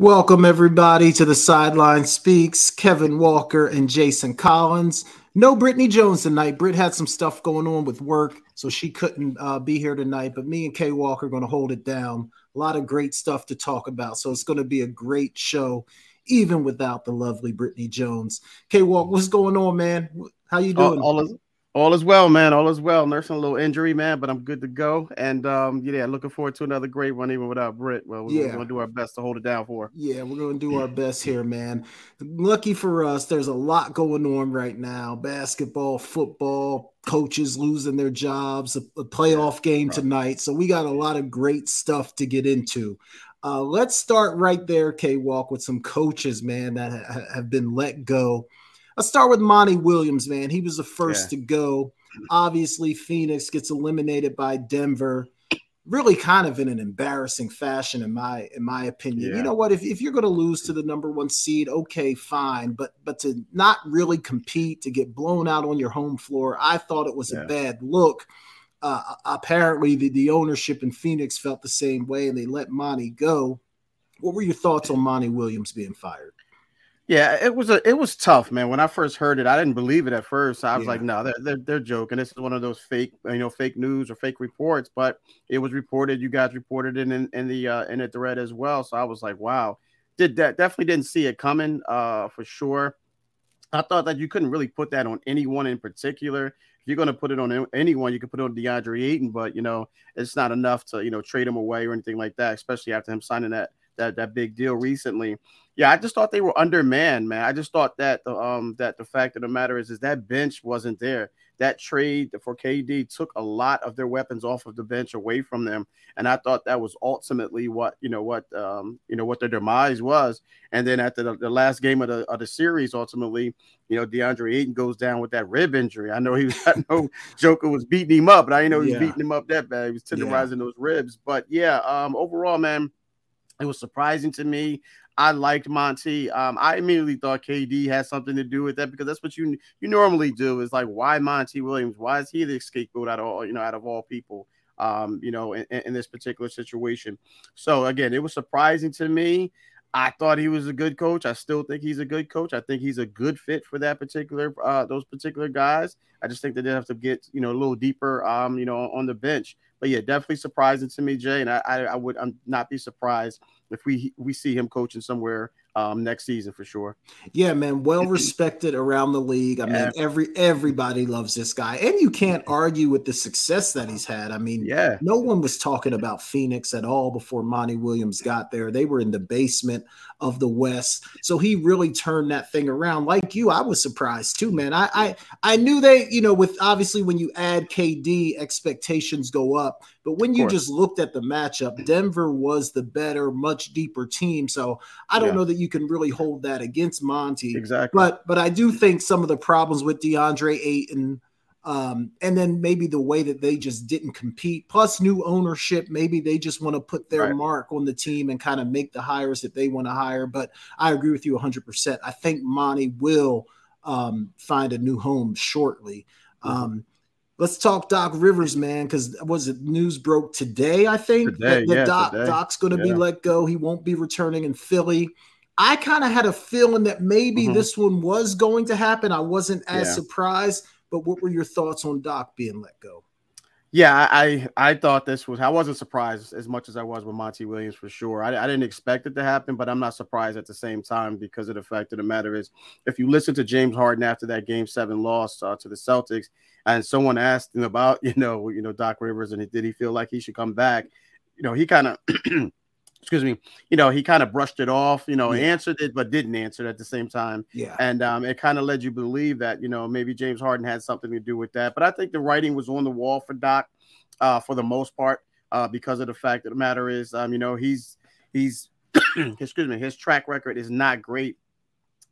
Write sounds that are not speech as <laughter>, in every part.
Welcome, everybody, to the Sideline Speaks. Kevin Walker and Jason Collins. No Brittany Jones tonight. Britt had some stuff going on with work, so she couldn't uh, be here tonight. But me and Kay Walker are going to hold it down. A lot of great stuff to talk about. So it's going to be a great show, even without the lovely Brittany Jones. Kay Walker, what's going on, man? How you doing? All, all is all is well, man. All is well. Nursing a little injury, man, but I'm good to go. And um, yeah, looking forward to another great one, even without Britt. Well, we're, yeah. going to do our best to hold it down for. Yeah, we're going to do our best <laughs> here, man. Lucky for us, there's a lot going on right now: basketball, football, coaches losing their jobs, a, a playoff game right. tonight. So we got a lot of great stuff to get into. Uh, let's start right there, K Walk, with some coaches, man, that ha- have been let go. Let's start with Monty Williams, man. He was the first yeah. to go. Obviously, Phoenix gets eliminated by Denver, really kind of in an embarrassing fashion, in my in my opinion. Yeah. You know what? If, if you're going to lose to the number one seed, okay, fine. But but to not really compete, to get blown out on your home floor, I thought it was yeah. a bad look. Uh, apparently, the, the ownership in Phoenix felt the same way, and they let Monty go. What were your thoughts on Monty Williams being fired? Yeah, it was a it was tough, man. When I first heard it, I didn't believe it at first. I was yeah. like, no, they're, they're they're joking. This is one of those fake, you know, fake news or fake reports. But it was reported. You guys reported it in in the uh, in the thread as well. So I was like, wow, did that definitely didn't see it coming, uh, for sure. I thought that you couldn't really put that on anyone in particular. If you're going to put it on anyone, you can put it on DeAndre Ayton, but you know, it's not enough to you know trade him away or anything like that, especially after him signing that that that big deal recently. Yeah, I just thought they were undermanned, man. I just thought that the um that the fact of the matter is is that bench wasn't there. That trade for KD took a lot of their weapons off of the bench away from them, and I thought that was ultimately what you know what um you know what their demise was. And then at the, the last game of the of the series, ultimately, you know DeAndre Ayton goes down with that rib injury. I know he was <laughs> I know Joker was beating him up, but I didn't know he was yeah. beating him up that bad. He was tenderizing yeah. those ribs. But yeah, um overall, man it was surprising to me. I liked Monty. Um, I immediately thought KD had something to do with that because that's what you you normally do. Is like, why Monty Williams? Why is he the scapegoat out of all you know out of all people? Um, you know, in, in this particular situation. So again, it was surprising to me. I thought he was a good coach. I still think he's a good coach. I think he's a good fit for that particular uh, those particular guys. I just think that they have to get you know a little deeper, um, you know, on the bench. But yeah, definitely surprising to me, Jay. And I, I, I would I'm not be surprised if we we see him coaching somewhere um, next season for sure. Yeah, man, well respected around the league. I yeah. mean, every everybody loves this guy, and you can't argue with the success that he's had. I mean, yeah, no one was talking about Phoenix at all before Monty Williams got there. They were in the basement of the West, so he really turned that thing around. Like you, I was surprised too, man. I I, I knew they, you know, with obviously when you add KD, expectations go up. But when you just looked at the matchup, Denver was the better, much deeper team. So I don't yeah. know that you can really hold that against Monty. Exactly. But but I do think some of the problems with DeAndre Ayton, um, and then maybe the way that they just didn't compete, plus new ownership, maybe they just want to put their right. mark on the team and kind of make the hires that they want to hire. But I agree with you 100%. I think Monty will um, find a new home shortly. Mm-hmm. Um, Let's talk Doc Rivers, man, because was it news broke today? I think today, that, yeah, Doc today. Doc's going to yeah. be let go. He won't be returning in Philly. I kind of had a feeling that maybe mm-hmm. this one was going to happen. I wasn't as yeah. surprised, but what were your thoughts on Doc being let go? Yeah, I I thought this was I wasn't surprised as much as I was with Monty Williams for sure. I, I didn't expect it to happen, but I'm not surprised at the same time because of the fact of the matter is, if you listen to James Harden after that Game Seven loss uh, to the Celtics, and someone asked him about <laughs> you know you know Doc Rivers and did he feel like he should come back, you know he kind of <clears throat> excuse me, you know, he kind of brushed it off, you know, yeah. answered it, but didn't answer it at the same time. Yeah. And um, it kind of led you believe that, you know, maybe James Harden had something to do with that. But I think the writing was on the wall for Doc uh, for the most part uh, because of the fact that the matter is, um, you know, he's, he's, <clears throat> excuse me, his track record is not great,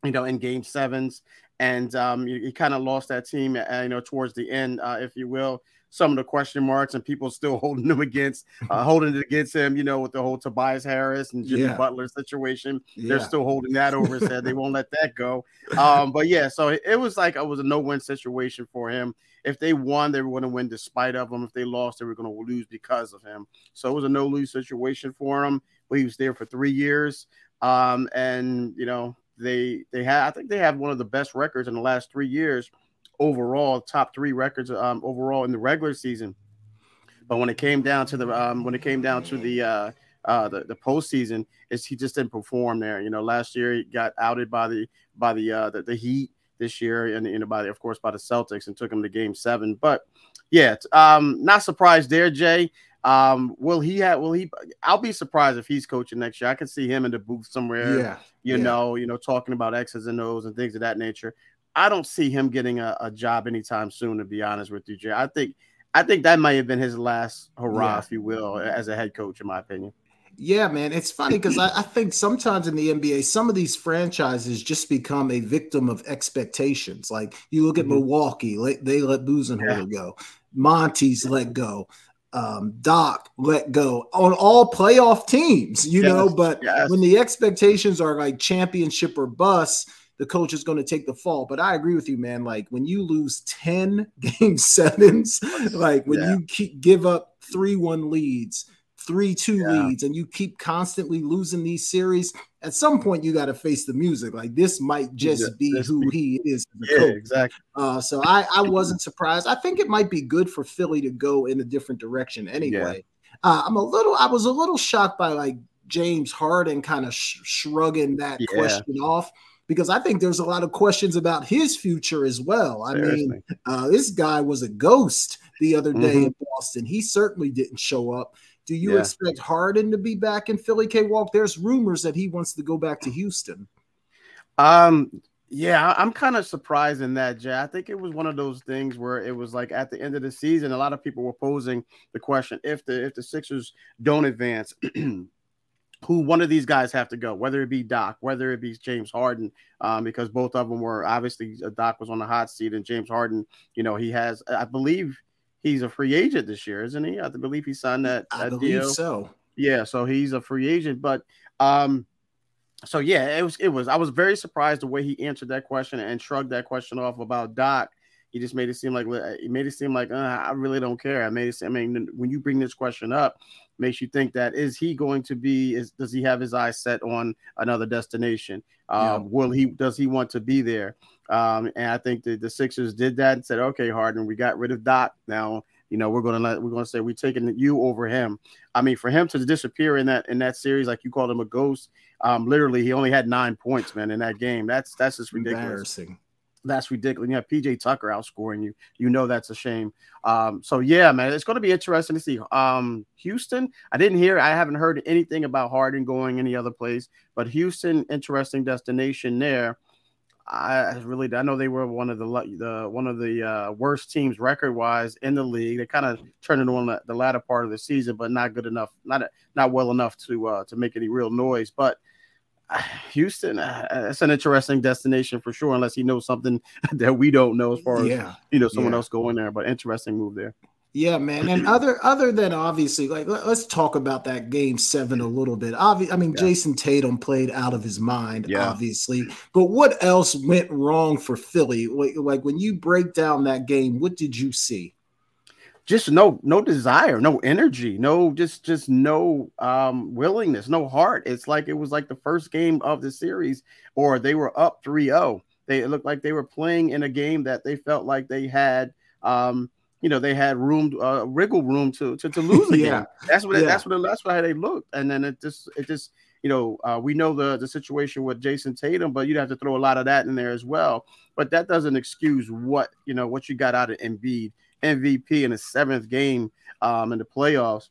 you know, in game sevens. And um, he, he kind of lost that team, uh, you know, towards the end, uh, if you will some of the question marks and people still <laughs> holding them against uh, <laughs> holding it against him, you know, with the whole Tobias Harris and Jimmy yeah. Butler situation. Yeah. They're still holding that over his head. They won't let that go. <laughs> Um, but yeah, so it was like it was a no-win situation for him. If they won, they were going to win despite of him. If they lost, they were going to lose because of him. So it was a no-lose situation for him. Well, he was there for three years, um, and you know they they had I think they have one of the best records in the last three years overall, top three records um, overall in the regular season. But when it came down to the um, when it came down to the uh, uh, the the postseason, is he just didn't perform there. You know, last year he got outed by the by the uh, the, the Heat this year, and you know, by the, of course by the Celtics, and took him to Game Seven. But yeah, um, not surprised there, Jay. Um, will he have? Will he? I'll be surprised if he's coaching next year. I can see him in the booth somewhere. Yeah, you yeah. know, you know, talking about X's and O's and things of that nature. I don't see him getting a, a job anytime soon. To be honest with you, Jay, I think I think that might have been his last hurrah, Yeah. if you will, as a head coach, in my opinion. Yeah, man. It's funny because I, I think sometimes in the NBA, some of these franchises just become a victim of expectations. Like you look at Mhm. Milwaukee, like, they let Budenholzer go. Monty's let go. Um, Doc let go on all playoff teams, you know. But yes. when the expectations are like championship or bust, the coach is going to take the fall. But I agree with you, man. Like when you lose 10 <laughs> game sevens, like when Yeah. you keep give up 3 1 leads, 3 2 Yeah. leads, and you keep constantly losing these series, at some point you got to face the music. Like this might just Yeah, be who he is as Yeah, coach. exactly. Uh, so I, I wasn't surprised. I think it might be good for Philly to go in a different direction anyway. Uh, I'm a little, I was a little shocked by like James Harden kind of sh- shrugging that question off because I think there's a lot of questions about his future as well. I mean, uh, this guy was a ghost the other day Mhm. in Boston. He certainly didn't show up. Do you Yeah. expect Harden to be back in Philly? K Walk. There's rumors that he wants to go back to Houston. Um, yeah, I'm kind of surprised in that, Jay. I think it was one of those things where it was like at the end of the season, a lot of people were posing the question if the if the Sixers don't advance, <clears throat> who one of these guys have to go, whether it be Doc, whether it be James Harden, um, because both of them were obviously uh, Doc was on the hot seat and James Harden, you know, he has, I believe he's a free agent this year, isn't he? I believe he signed that, I believe deal. so. Yeah, so he's a free agent, but um so yeah, it was it was I was very surprised the way he answered that question and shrugged that question off about Doc. He just made it seem like he made it seem like uh, I really don't care. I made it. I mean, when you bring this question up, makes you think that is he going to be? Is does he have his eyes set on another destination? Yeah. Um, Will he? Does he want to be there? Um, and I think the, the Sixers did that and said, okay, Harden, we got rid of Doc. Now you know we're gonna let we're gonna say we're taking you over him. I mean, for him to disappear in that in that series, like you called him a ghost, um, literally he only had nine points, man, in that game. That's that's just ridiculous. Embarrassing. That's ridiculous. You have PJ Tucker outscoring you. You know that's a shame. Um, so yeah, man, it's going to be interesting to see. Um, Houston, I didn't hear, I haven't heard anything about Harden going any other place, but Houston, interesting destination there. I really, I know they were one of the the one of the uh, worst teams record wise in the league. They kind of turned it on the, the latter part of the season, but not good enough, not not well enough to uh, to make any real noise. But Houston, uh, it's an interesting destination for sure, unless he knows something <laughs> that we don't know as far as Yeah. you know someone Yeah. else going there. But interesting move there. Yeah, man. And other other than obviously, like let, us talk about that game seven a little bit. Obvi- I mean, Yeah. Jayson Tatum played out of his mind, Yeah. obviously. But what else went wrong for Philly? Like, like when you break down that game, what did you see? Just no no desire, no energy, no just just no um willingness, no heart. It's like it was like the first game of the series, or they were up 3-0. They it looked like they were playing in a game that they felt like they had um you know they had room uh wriggle room to to, to lose <laughs> a Yeah. That's what Yeah. that's what that's why they looked. And then it just it just you know, uh, we know the the situation with Jayson Tatum, but you'd have to throw a lot of that in there as well. But that doesn't excuse what you know what you got out of Embiid, MVP in his seventh game um, in the playoffs.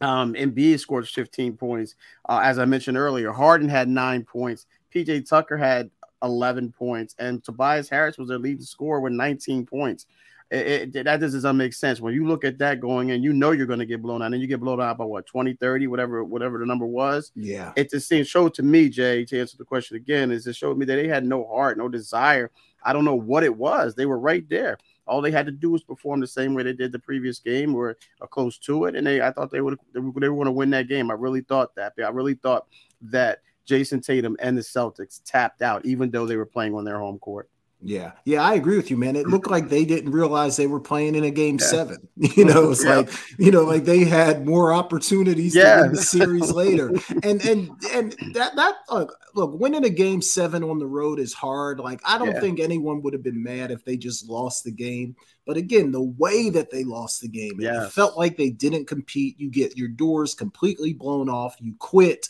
Um, Embiid scored 15 points, uh, as I mentioned earlier. Harden had nine points. PJ Tucker had 11 points, and Tobias Harris was their leading scorer with 19 points. It, it, that just doesn't make sense when you look at that going in. You know you're going to get blown out, and you get blown out by what 20, 30, whatever, whatever the number was Yeah. it just seemed showed to me, Jay, to answer the question again, is it showed me that they had no heart, no desire. I don't know what it was. They were right there. All they had to do was perform the same way they did the previous game or, or close to it. And they I thought they would they were, going to win that game. I really thought that. I really thought that Jayson Tatum and the Celtics tapped out, even though they were playing on their home court. Yeah, yeah, I agree with you, man. It looked like they didn't realize they were playing in a game yeah. seven. <laughs> You know, it's <laughs> yeah. like you know, like they had more opportunities yeah. to win the series later, <laughs> and and and that that look, look, winning a game seven on the road is hard. Like I don't think anyone would have been mad if they just lost the game. But again, the way that they lost the game, yes. it felt like they didn't compete. You get your doors completely blown off. You quit.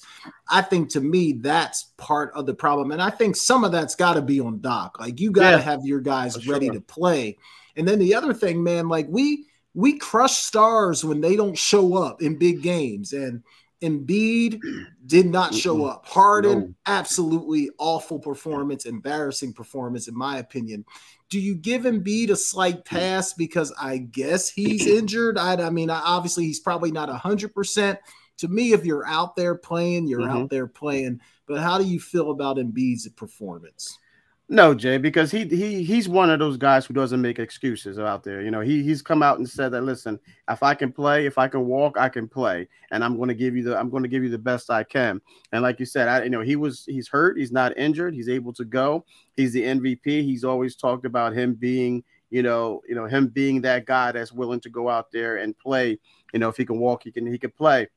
I think to me, that's part of the problem. And I think some of that's got to be on Doc. Like you got to yeah, have your guys ready sure. to play. And then the other thing, man, like we we crush stars when they don't show up in big games. And Embiid did not show up. Harden, no. absolutely awful performance, embarrassing performance, in my opinion. Do you give Embiid a slight pass because I guess he's injured? I, I mean, obviously he's probably not hundred percent. To me, if you're out there playing, you're mm-hmm. out there playing. But how do you feel about Embiid's performance? No, Jay, because he he he's one of those guys who doesn't make excuses out there. You know, he he's come out and said that listen, if I can play, if I can walk, I can play, and I'm going to give you the I'm going to give you the best I can. And like you said, I you know he was he's hurt, he's not injured, he's able to go. He's the MVP. He's always talked about him being you know you know him being that guy that's willing to go out there and play. You know, if he can walk, he can he can play.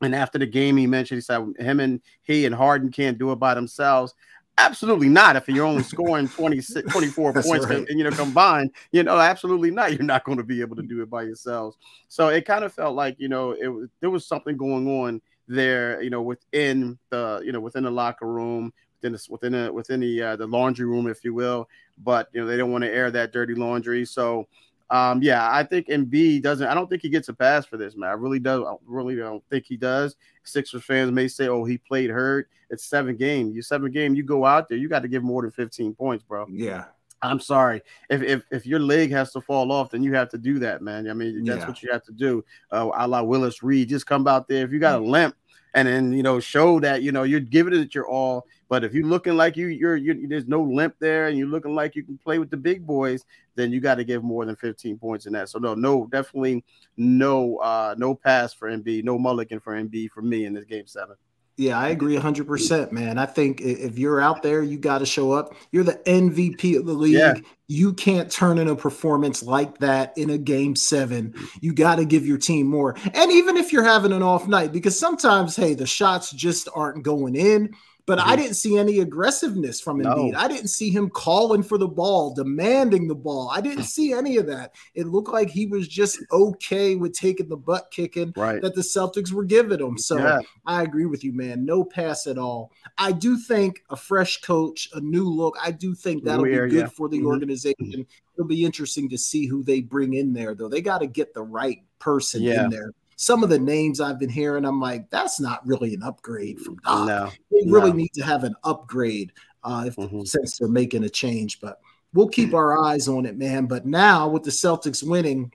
And after the game, he mentioned he said him and he and Harden can't do it by themselves. Absolutely not. If you're only scoring 20, <laughs> 24 points, right. you know, combined, you know, absolutely not. You're not going to be able to do it by yourselves. So it kind of felt like, you know, it there was something going on there, you know, within the, you know, within the locker room, within the within the within the uh, the laundry room, if you will. But you know, they don't want to air that dirty laundry. So um, yeah, I think Embiid doesn't. I don't think he gets a pass for this, man. I really do. I really don't think he does. Sixers fans may say, "Oh, he played hurt." It's seven game. You seven game. You go out there. You got to give more than fifteen points, bro. Yeah. I'm sorry. If, if if your leg has to fall off, then you have to do that, man. I mean, that's yeah. what you have to do. Uh, a la Willis Reed, just come out there. If you got a limp, and then you know show that you know you're giving it your all. But if you're looking like you you're, you're there's no limp there, and you're looking like you can play with the big boys, then you got to give more than 15 points in that. So no, no, definitely no uh no pass for Embiid, no mulligan for Embiid for me in this game seven. Yeah, I agree 100%, man. I think if you're out there, you got to show up. You're the MVP of the league. Yeah. You can't turn in a performance like that in a game seven. You got to give your team more. And even if you're having an off night, because sometimes, hey, the shots just aren't going in but mm-hmm. I didn't see any aggressiveness from Embiid. No. I didn't see him calling for the ball, demanding the ball. I didn't see any of that. It looked like he was just okay with taking the butt kicking right. that the Celtics were giving him. So yeah. I agree with you, man. No pass at all. I do think a fresh coach, a new look, I do think that'll Weird, be good yeah. for the mm-hmm. organization. It'll be interesting to see who they bring in there, though. They got to get the right person yeah. in there some of the names I've been hearing, I'm like, that's not really an upgrade from Doc. No, they really no. need to have an upgrade uh, if, mm-hmm. since they're making a change. But we'll keep our eyes on it, man. But now with the Celtics winning,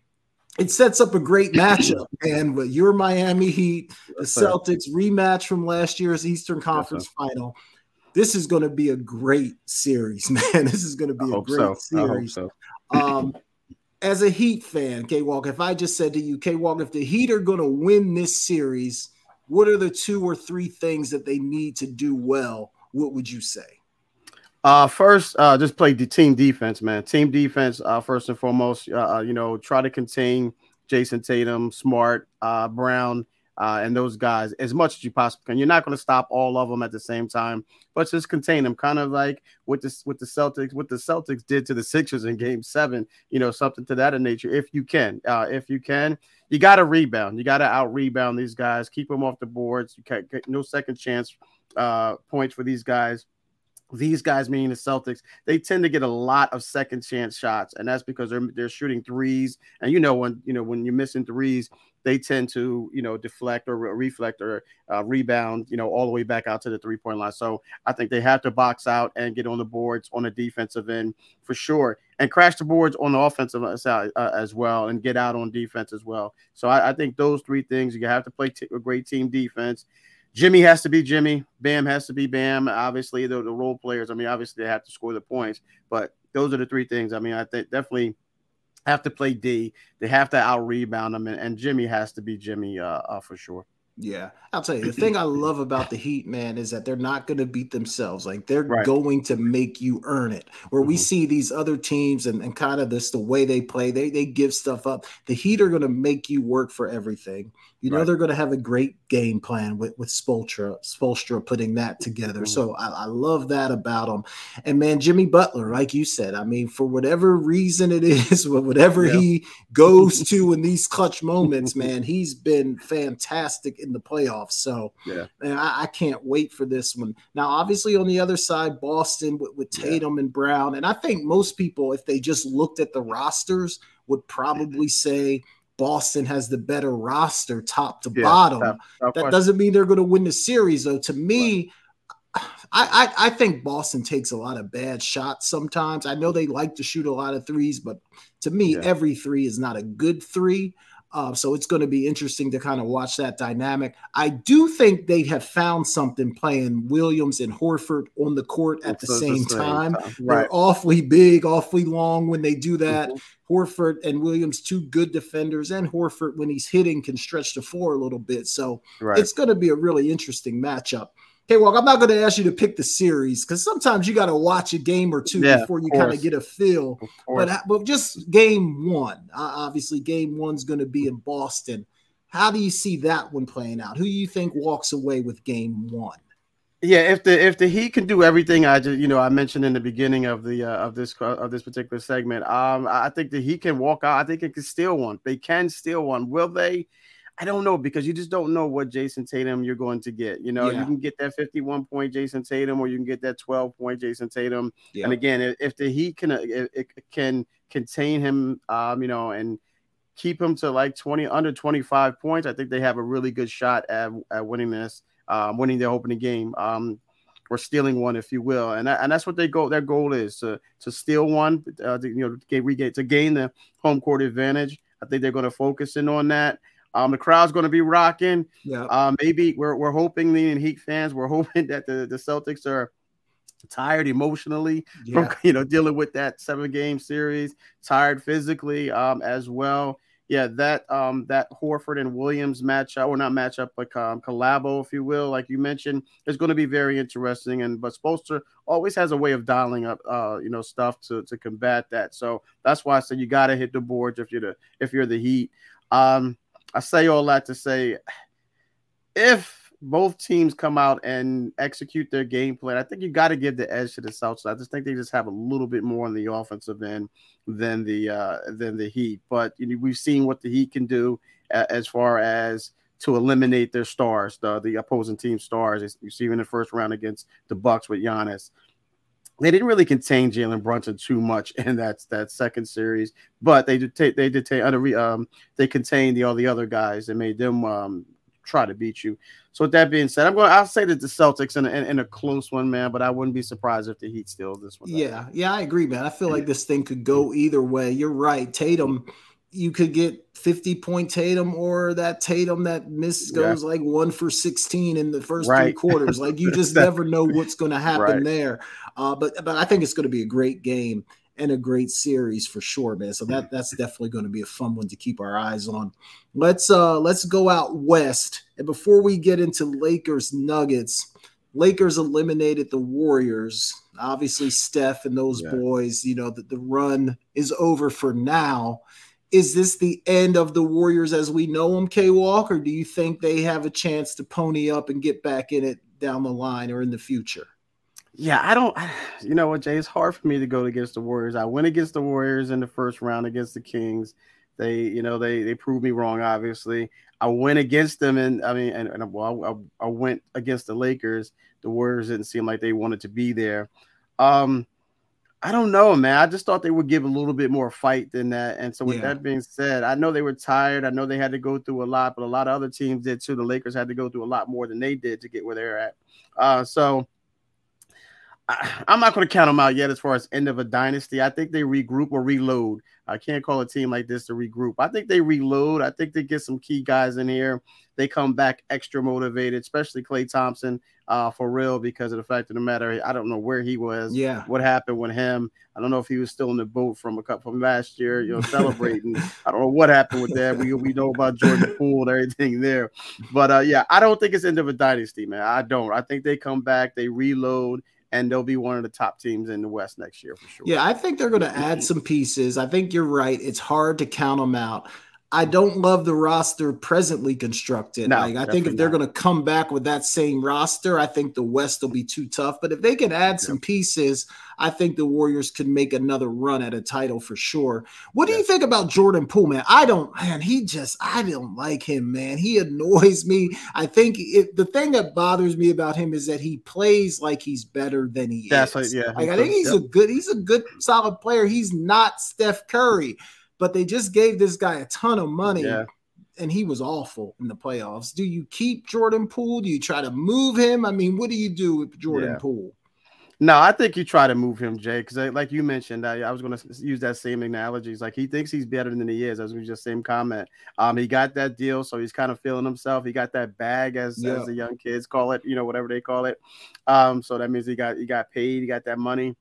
it sets up a great matchup, <clears throat> man. With your Miami Heat, the Celtics rematch from last year's Eastern Conference final. This is going to be a great series, <laughs> man. This is going to be I a great so. series. So. um, as a Heat fan, K Walk, if I just said to you, K Walk, if the Heat are going to win this series, what are the two or three things that they need to do well? What would you say? Uh, first, uh, just play the team defense, man. Team defense, uh, first and foremost. Uh, uh you know, try to contain Jayson Tatum, Smart, uh, Brown, uh, and those guys as much as you possibly can. You're not going to stop all of them at the same time, but just contain them. Kind of like what this with the Celtics, what the Celtics did to the Sixers in Game Seven. You know, something to that in nature. If you can, uh, if you can, you got to rebound. You got to out rebound these guys. Keep them off the boards. You can't get no second chance uh, points for these guys these guys, meaning the Celtics, they tend to get a lot of second chance shots, and that's because they're they're shooting threes. And you know when you know when you're missing threes, they tend to you know deflect or reflect or uh, rebound, you know, all the way back out to the three point line. So I think they have to box out and get on the boards on the defensive end for sure, and crash the boards on the offensive side uh, as well, and get out on defense as well. So I, I think those three things you have to play t- a great team defense. Jimmy has to be Jimmy. Bam has to be Bam. Obviously, the, the role players. I mean, obviously they have to score the points, but those are the three things. I mean, I think definitely have to play D. They have to out rebound them, and, and, Jimmy has to be Jimmy uh, uh, for sure. Yeah, I'll tell you the thing I love about the Heat, man, is that they're not going to beat themselves. Like they're right. going to make you earn it. Where mm-hmm. we see these other teams and, and kind of this the way they play, they they give stuff up. The Heat are going to make you work for everything. You know right. they're going to have a great game plan with with Spoelstra, Spoelstra putting that together. Mm-hmm. So I, I love that about them. And man, Jimmy Butler, like you said, I mean, for whatever reason it <laughs> is, whatever yeah. he goes to in these clutch moments, man, he's been fantastic in the playoffs. So yeah, man, I, I, can't wait for this one. Now, obviously, on the other side, Boston with, with Tatum yeah. and Brown, and I think most people, if they just looked at the rosters, would probably say Boston has the better roster, top to yeah, bottom. Top, top that question. doesn't mean they're going to win the series, though. To me, right. I, I, I think Boston takes a lot of bad shots sometimes. I know they like to shoot a lot of threes, but to me, yeah. every three is not a good three. Uh, so it's going to be interesting to kind of watch that dynamic. I do think they have found something playing Williams and Horford on the court at the same, the same, time. time. Right. They're awfully big, awfully long when they do that. Mm-hmm. Horford and Williams, two good defenders, and Horford, when he's hitting, can stretch the floor a little bit. So right. it's going to be a really interesting matchup. Okay, well, I'm not going to ask you to pick the series because sometimes you got to watch a game or two yeah, before you kind of get a feel. But but just game one, uh, obviously, game one's going to be in Boston. How do you see that one playing out? Who do you think walks away with game one? Yeah, if the if the Heat can do everything I just you know I mentioned in the beginning of the uh, of this uh, of this particular segment, um, I think the Heat can walk out. I think it can steal one. They can steal one. Will they? I don't know because you just don't know what Jayson Tatum you're going to get. You know, yeah. you can get that 51 point Jayson Tatum, or you can get that 12 point Jayson Tatum. Yeah. And again, if the Heat can it, it can contain him, um, you know, and keep him to like 20 under 25 points, I think they have a really good shot at, at winning this, um, winning their opening game. Um, or stealing one, if you will, and and that's what they go. Their goal is to to steal one, uh, to, you know, to regain to gain the home court advantage. I think they're going to focus in on that. Um, the crowd's going to be rocking. Yeah. Um, maybe we're, we're hoping the Heat fans, we're <laughs> hoping that the, the Celtics are tired emotionally yeah. from you know dealing with that seven game series, tired physically um, as well. Yeah, that um, that Horford and Williams matchup, or not matchup, but um, collabo, if you will, like you mentioned, is going to be very interesting. And but Spoelstra always has a way of dialing up, uh, you know, stuff to to combat that. So that's why I said you got to hit the boards if you're the if you're the Heat. Um, I say all that to say if both teams come out and execute their game plan, I think you got to give the edge to the South. I just think they just have a little bit more on the offensive end than the uh, than the Heat. But you know, we've seen what the Heat can do uh, as far as to eliminate their stars, the the opposing team stars. You see in the first round against the Bucks with Giannis they didn't really contain Jalen Brunson too much in that that second series, but they did take they did take under um they contained the all the other guys and made them um try to beat you. So with that being said, I'm going. I'll say that the Celtics in a, in, in a close one, man. But I wouldn't be surprised if the Heat steals this one. Yeah, yeah, I agree, man. I feel like this thing could go either way. You're right, Tatum you could get 50 point Tatum or that Tatum that miss goes yeah. like one for 16 in the first right. three quarters. Like you just <laughs> never know what's going to happen right. there. Uh, but but I think it's going to be a great game and a great series for sure, man. So that that's definitely going to be a fun one to keep our eyes on. Let's uh let's go out west. And before we get into Lakers Nuggets, Lakers eliminated the Warriors. Obviously, Steph and those yeah. boys, you know, that the run is over for now is this the end of the Warriors as we know them, K Walk, or do you think they have a chance to pony up and get back in it down the line or in the future? Yeah, I don't. <sighs> You know what, Jay? It's hard for me to go against the Warriors. I went against the Warriors in the first round against the Kings. They, you know, they they proved me wrong. Obviously, I went against them, and I mean, and, and well, I, I went against the Lakers. The Warriors didn't seem like they wanted to be there. Um, I don't know, man. I just thought they would give a little bit more fight than that. And so, with yeah. that being said, I know they were tired. I know they had to go through a lot, but a lot of other teams did too. The Lakers had to go through a lot more than they did to get where they're at. Uh, so, I, <sighs> am not going to count them out yet as far as end of a dynasty. I think they regroup or reload. I can't call a team like this to regroup. I think they reload. I think they get some key guys in here. They come back extra motivated, especially Klay Thompson, uh, for real, because of the fact of the matter. I don't know where he was. Yeah. What happened with him? I don't know if he was still in the boat from a cup from last year, you know, celebrating. <laughs> I don't know what happened with that. We we know about Jordan <laughs> Poole and everything there, but uh, yeah, I don't think it's end of a dynasty, man. I don't. I think they come back, they reload, and they'll be one of the top teams in the West next year for sure. Yeah, I think they're going to add some pieces. I think you're right. It's hard to count them out. I don't love the roster presently constructed. No, like I think if they're going to come back with that same roster, I think the West will be too tough. But if they can add some pieces, I think the Warriors could make another run at a title for sure. What do you think about Jordan Poole, man? I don't, man. He just, I don't like him, man. He annoys me. I think it, the thing that bothers me about him is that he plays like he's better than he That's is. Like, yeah, like, I think he's yep. a good, he's a good, solid player. He's not Steph Curry but they just gave this guy a ton of money. Yeah. And he was awful in the playoffs. Do you keep Jordan Poole? Do you try to move him? I mean, what do you do with Jordan yeah. Poole? No, I think you try to move him, Jay, because like you mentioned, I, I was going to use that same analogy. It's like he thinks he's better than he is, as we just same comment. Um, he got that deal, so he's kind of feeling himself. He got that bag, as, yeah. as the young kids call it, you know, whatever they call it. Um, so that means he got he got paid, he got that money.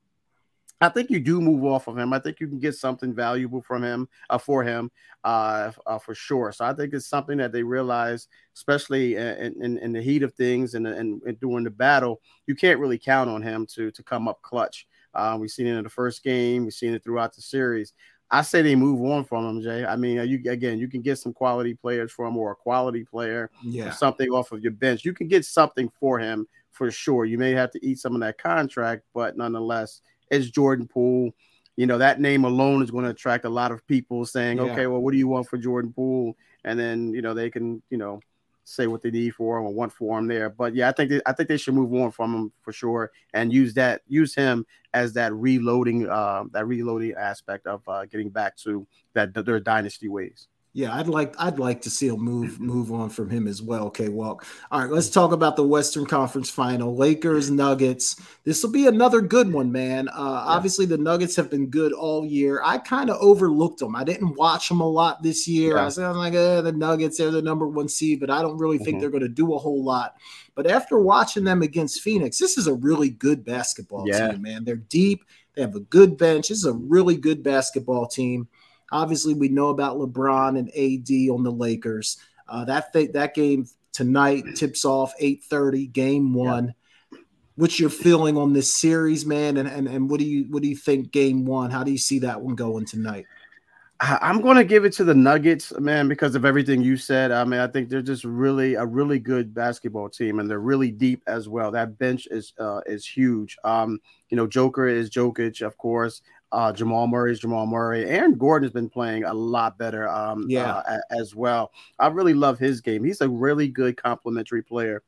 I think you do move off of him. I think you can get something valuable from him uh, for him uh, uh, for sure. So I think it's something that they realize, especially in, in, in the heat of things and, and, and, during the battle, you can't really count on him to to come up clutch. Uh, we've seen it in the first game. We've seen it throughout the series. I say they move on from him, Jay. I mean, you again, you can get some quality players from or a quality player, yeah, something off of your bench. You can get something for him for sure. You may have to eat some of that contract, but nonetheless as Jordan Poole. You know, that name alone is going to attract a lot of people saying, yeah. okay, well, what do you want for Jordan Poole? And then, you know, they can, you know, say what they need for him or want for him there. But yeah, I think they, I think they should move on from him for sure and use that use him as that reloading uh, that reloading aspect of uh, getting back to that their dynasty ways. Yeah, I'd like I'd like to see him move move on from him as well. Okay, well, all right, let's talk about the Western Conference Final. Lakers Nuggets. This will be another good one, man. Uh, yeah. Obviously, the Nuggets have been good all year. I kind of overlooked them. I didn't watch them a lot this year. Yeah. I said, I'm like, eh, the Nuggets, they're the number one seed, but I don't really think mm-hmm. they're going to do a whole lot. But after watching them against Phoenix, this is a really good basketball yeah. team, man. They're deep. They have a good bench. This is a really good basketball team. Obviously, we know about LeBron and AD on the Lakers. Uh, that th- that game tonight tips off 8:30, game one. Yeah. What's your feeling on this series, man? And, and and what do you what do you think game one? How do you see that one going tonight? I'm going to give it to the Nuggets, man, because of everything you said. I mean, I think they're just really a really good basketball team, and they're really deep as well. That bench is uh, is huge. Um, you know, Joker is Jokic, of course. Uh, Jamal Murray is Jamal Murray. Aaron Gordon has been playing a lot better um, yeah. Uh, as well. I really love his game. He's a really good complementary player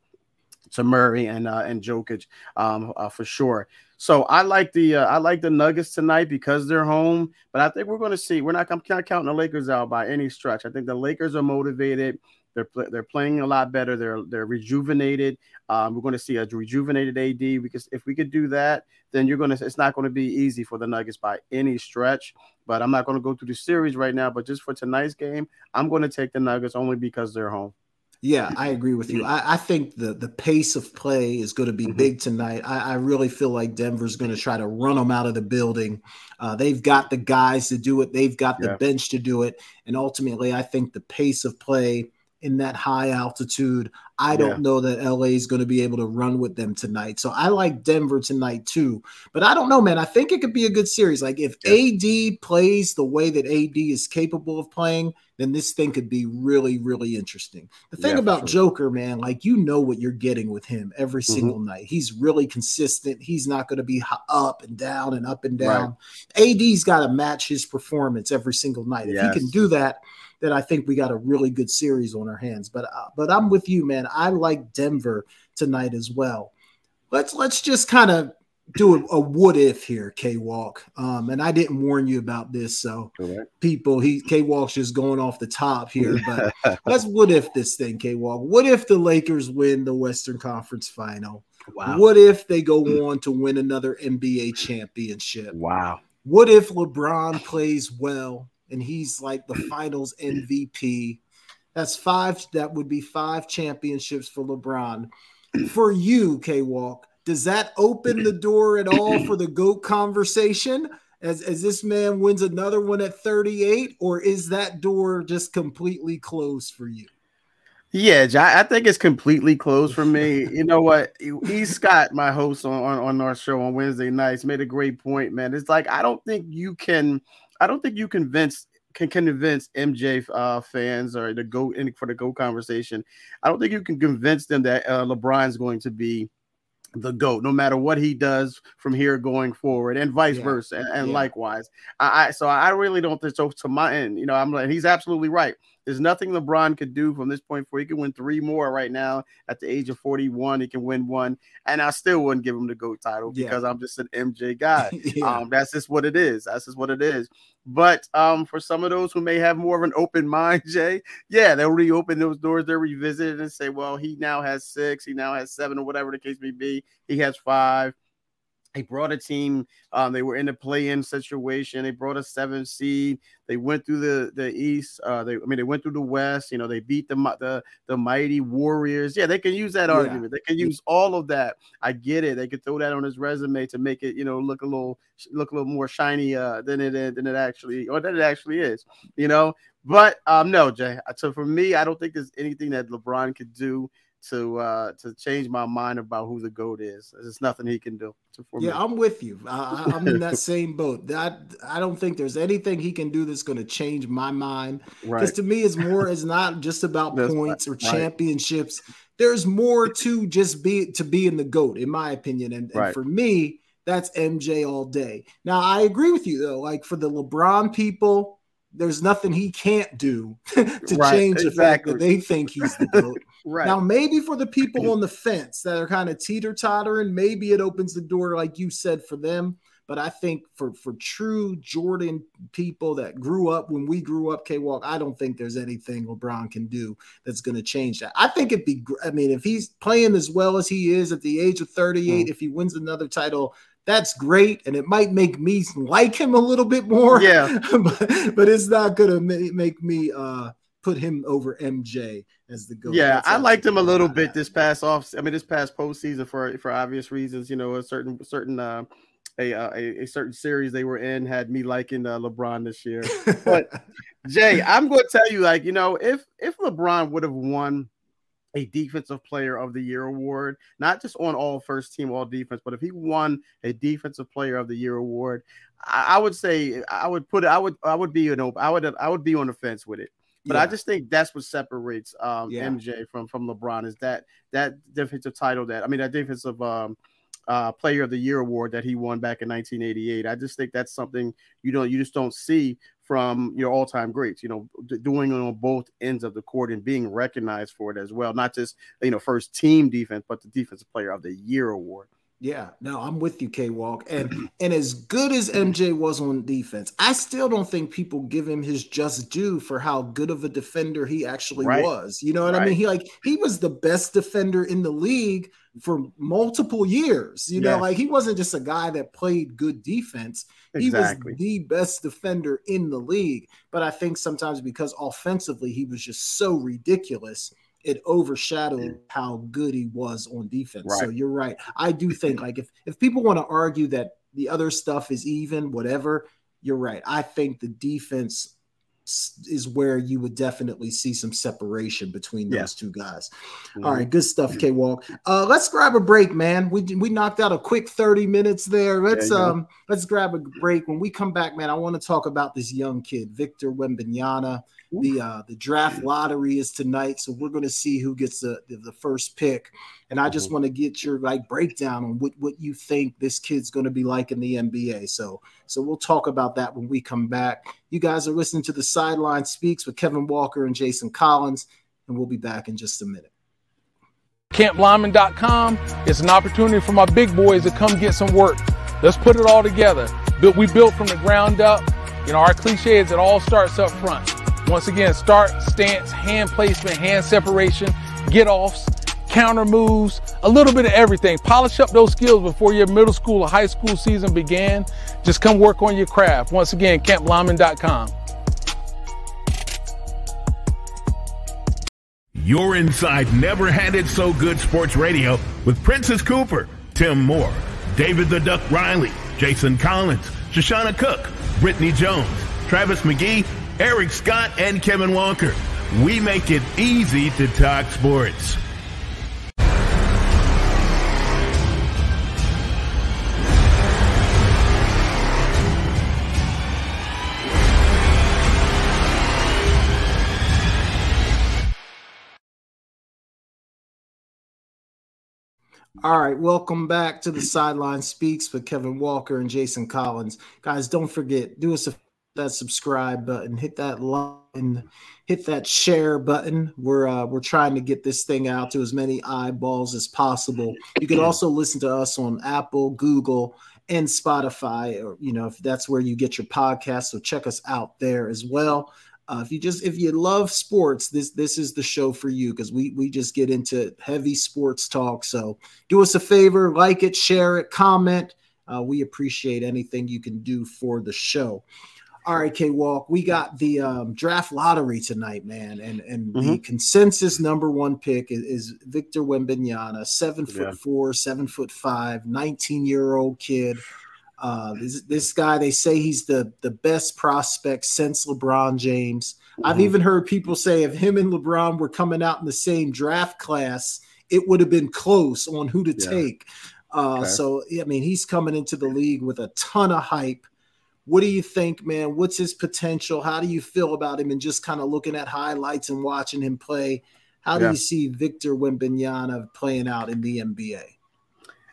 to Murray and uh, and Jokic um, uh, for sure. So I like the uh, I like the Nuggets tonight because they're home. But I think we're going to see. We're not, I'm not counting the Lakers out by any stretch. I think the Lakers are motivated. They're they're playing a lot better. They're they're rejuvenated. Um, we're going to see a rejuvenated AD because if we could do that, then you're going to. It's not going to be easy for the Nuggets by any stretch. But I'm not going to go through the series right now. But just for tonight's game, I'm going to take the Nuggets only because they're home. Yeah, I agree with you. I, I, think the the pace of play is going to be mm-hmm. big tonight. I, I, really feel like Denver's going to try to run them out of the building. Uh, they've got the guys to do it. They've got the yeah. bench to do it. And ultimately, I think the pace of play in that high altitude. I don't yeah. know that LA is going to be able to run with them tonight. So I like Denver tonight too. But I don't know, man. I think it could be a good series. Like if yeah. AD plays the way that AD is capable of playing, then this thing could be really, really interesting. The thing yeah, about sure. Joker, man, like you know what you're getting with him every mm-hmm. single night. He's really consistent. He's not going to be up and down and up and down. Right. AD's got to match his performance every single night. If yes. he can do that, then I think we got a really good series on our hands. But uh, but I'm with you, man. I like Denver tonight as well. Let's let's just kind of do a, a, what if here, K Walk. Um, and I didn't warn you about this, so Correct. people, he K Walk's just going off the top here. <laughs> But let's what if this thing, K Walk. What if the Lakers win the Western Conference Final? Wow. What if they go on to win another NBA championship? Wow. What if LeBron plays well and he's like the Finals MVP? That's five. That would be five championships for LeBron. For you, K Walk does that open the door at all for the GOAT conversation? As, as this man wins another one at 38, or is that door just completely closed for you? Yeah, I think it's completely closed for me. You know what? E. Scott, my host on, on, on our show on Wednesday nights, made a great point, man. It's like I don't think you can, I don't think you convince can convince MJ uh, fans or the go in for the go conversation. I don't think you can convince them that uh, LeBron's going to be the goat no matter what he does from here going forward and vice yeah. versa and, and yeah. likewise I, I, so i really don't think so to my end you know i'm like he's absolutely right there's nothing LeBron could do from this point forward. He can win three more right now at the age of 41. He can win one, and I still wouldn't give him the GOAT title yeah. because I'm just an MJ guy. <laughs> yeah. um, that's just what it is. That's just what it is. But um, for some of those who may have more of an open <laughs> mind, Jay, yeah, they'll reopen those doors. They'll revisit it and say, well, he now has six, he now has seven, or whatever the case may be. He has five. He brought a team. Um, they were in a play-in situation. They brought a seven seed. They went through the the East. Uh, they, I mean, they went through the West. You know, they beat the the the mighty Warriors. Yeah, they can use that yeah. argument. They can use all of that. I get it. They could throw that on his resume to make it, you know, look a little look a little more shiny uh, than it than it actually or than it actually is. You know, but um, no, Jay. So for me, I don't think there's anything that LeBron could do to uh to change my mind about who the goat is. There's nothing he can do. yeah, me. I'm with you. I, am in that <laughs> same boat. That I don't think there's anything he can do that's going to change my mind. Because right. to me, it's more. It's not just about points or championships. Right. There's more to just be to be in the goat, in my opinion. And, and for me, that's MJ all day. Now I agree with you though. Like for the LeBron people there's nothing he can't do <laughs> to right, change the exactly. fact that they think he's the GOAT. <laughs> right. Now, maybe for the people <clears throat> on the fence that are kind of teeter tottering, maybe it opens the door, like you said, for them. But I think for for true Jordan people that grew up when we grew up, K Walk, I don't think there's anything LeBron can do that's going to change that. I think it'd be, I mean, if he's playing as well as he is at the age of 38, mm. if he wins another title, that's great and it might make me like him a little bit more yeah. <laughs> but, but it's not gonna make me uh put him over mj as the goat yeah i liked him a little bit this past off i mean this past postseason for for obvious reasons you know a certain certain uh a, uh, a, a, certain series they were in had me liking uh, LeBron this year. <laughs> But Jay, I'm going to tell you, like you know, if if LeBron would have won a defensive player of the year award, not just on all first team, all defense, but if he won a defensive player of the year award, I, I would say I would put it, I would, I would be, you know, I would, I would be on the fence with it. But yeah. I just think that's what separates um, yeah. MJ from from LeBron is that that defensive title that I mean that defensive um, uh, Player of the Year award that he won back in 1988. I just think that's something you don't you just don't see from your all-time greats. You know, doing it on both ends of the court and being recognized for it as well. Not just you know first team defense, but the Defensive Player of the Year award. Yeah, no, I'm with you, K Walk. And <clears throat> and as good as MJ was on defense, I still don't think people give him his just due for how good of a defender he actually right. was. You know what right. I mean? He like he was the best defender in the league for multiple years. You yeah. know, like he wasn't just a guy that played good defense. Exactly. He was the best defender in the league. But I think sometimes because offensively he was just so ridiculous it overshadowed how good he was on defense. Right. So you're right. I do <clears throat> think like if if people want to argue that the other stuff is even, whatever, you're right. I think the defense is where you would definitely see some separation between those yeah. two guys. Mm-hmm. All right, good stuff, K Walk. Uh, let's grab a break, man. We we knocked out a quick 30 minutes there. Let's um let's grab a break. When we come back, man, I want to talk about this young kid, Victor Wembanyama. The uh, the draft lottery is tonight, so we're going to see who gets the, the, the first pick. And I just mm-hmm. want to get your like breakdown on what what you think this kid's going to be like in the NBA. So so we'll talk about that when we come back. You guys are listening to the Sideline Speaks with Kevin Walker and Jason Collins, and we'll be back in just a minute. CampLyman.com is an opportunity for my big boys to come get some work. Let's put it all together. But We built from the ground up. You know, our cliche is it all starts up front. Once again, start, stance, hand placement, hand separation, get offs, counter moves, a little bit of everything. Polish up those skills before your middle school or high school season began. Just come work on your craft. Once again, camplyman.com. You're inside Never Had It So Good Sports Radio with Princess Cooper, Tim Moore, David the Duck Riley, Jason Collins, Shoshana Cook, Brittany Jones, Travis McGee, Eric Scott, and Kevin Walker. We make it easy to talk sports. All right, welcome back to the Sideline Speaks with Kevin Walker and Jason Collins. Guys, don't forget, do us a, that subscribe button, hit that like, and hit that share button. We're uh, we're trying to get this thing out to as many eyeballs as possible. You can also listen to us on Apple, Google, and Spotify, or you know if that's where you get your podcast. So check us out there as well. Uh, if you just if you love sports, this this is the show for you because we we just get into heavy sports talk. So do us a favor, like it, share it, comment. Uh, we appreciate anything you can do for the show. All right, K Walk, we got the um, draft lottery tonight, man, and and mm-hmm. the consensus number one pick is, is Victor Wembanyama, seven foot yeah. four, seven foot five, 19 year old kid. Uh, this, this guy, they say he's the the best prospect since LeBron James. Mm-hmm. I've even heard people say if him and LeBron were coming out in the same draft class, it would have been close on who to yeah. take. Uh, okay. So, I mean, he's coming into the league with a ton of hype. What do you think, man? What's his potential? How do you feel about him? And just kind of looking at highlights and watching him play, how do yeah. you see Victor Wembanyama playing out in the NBA?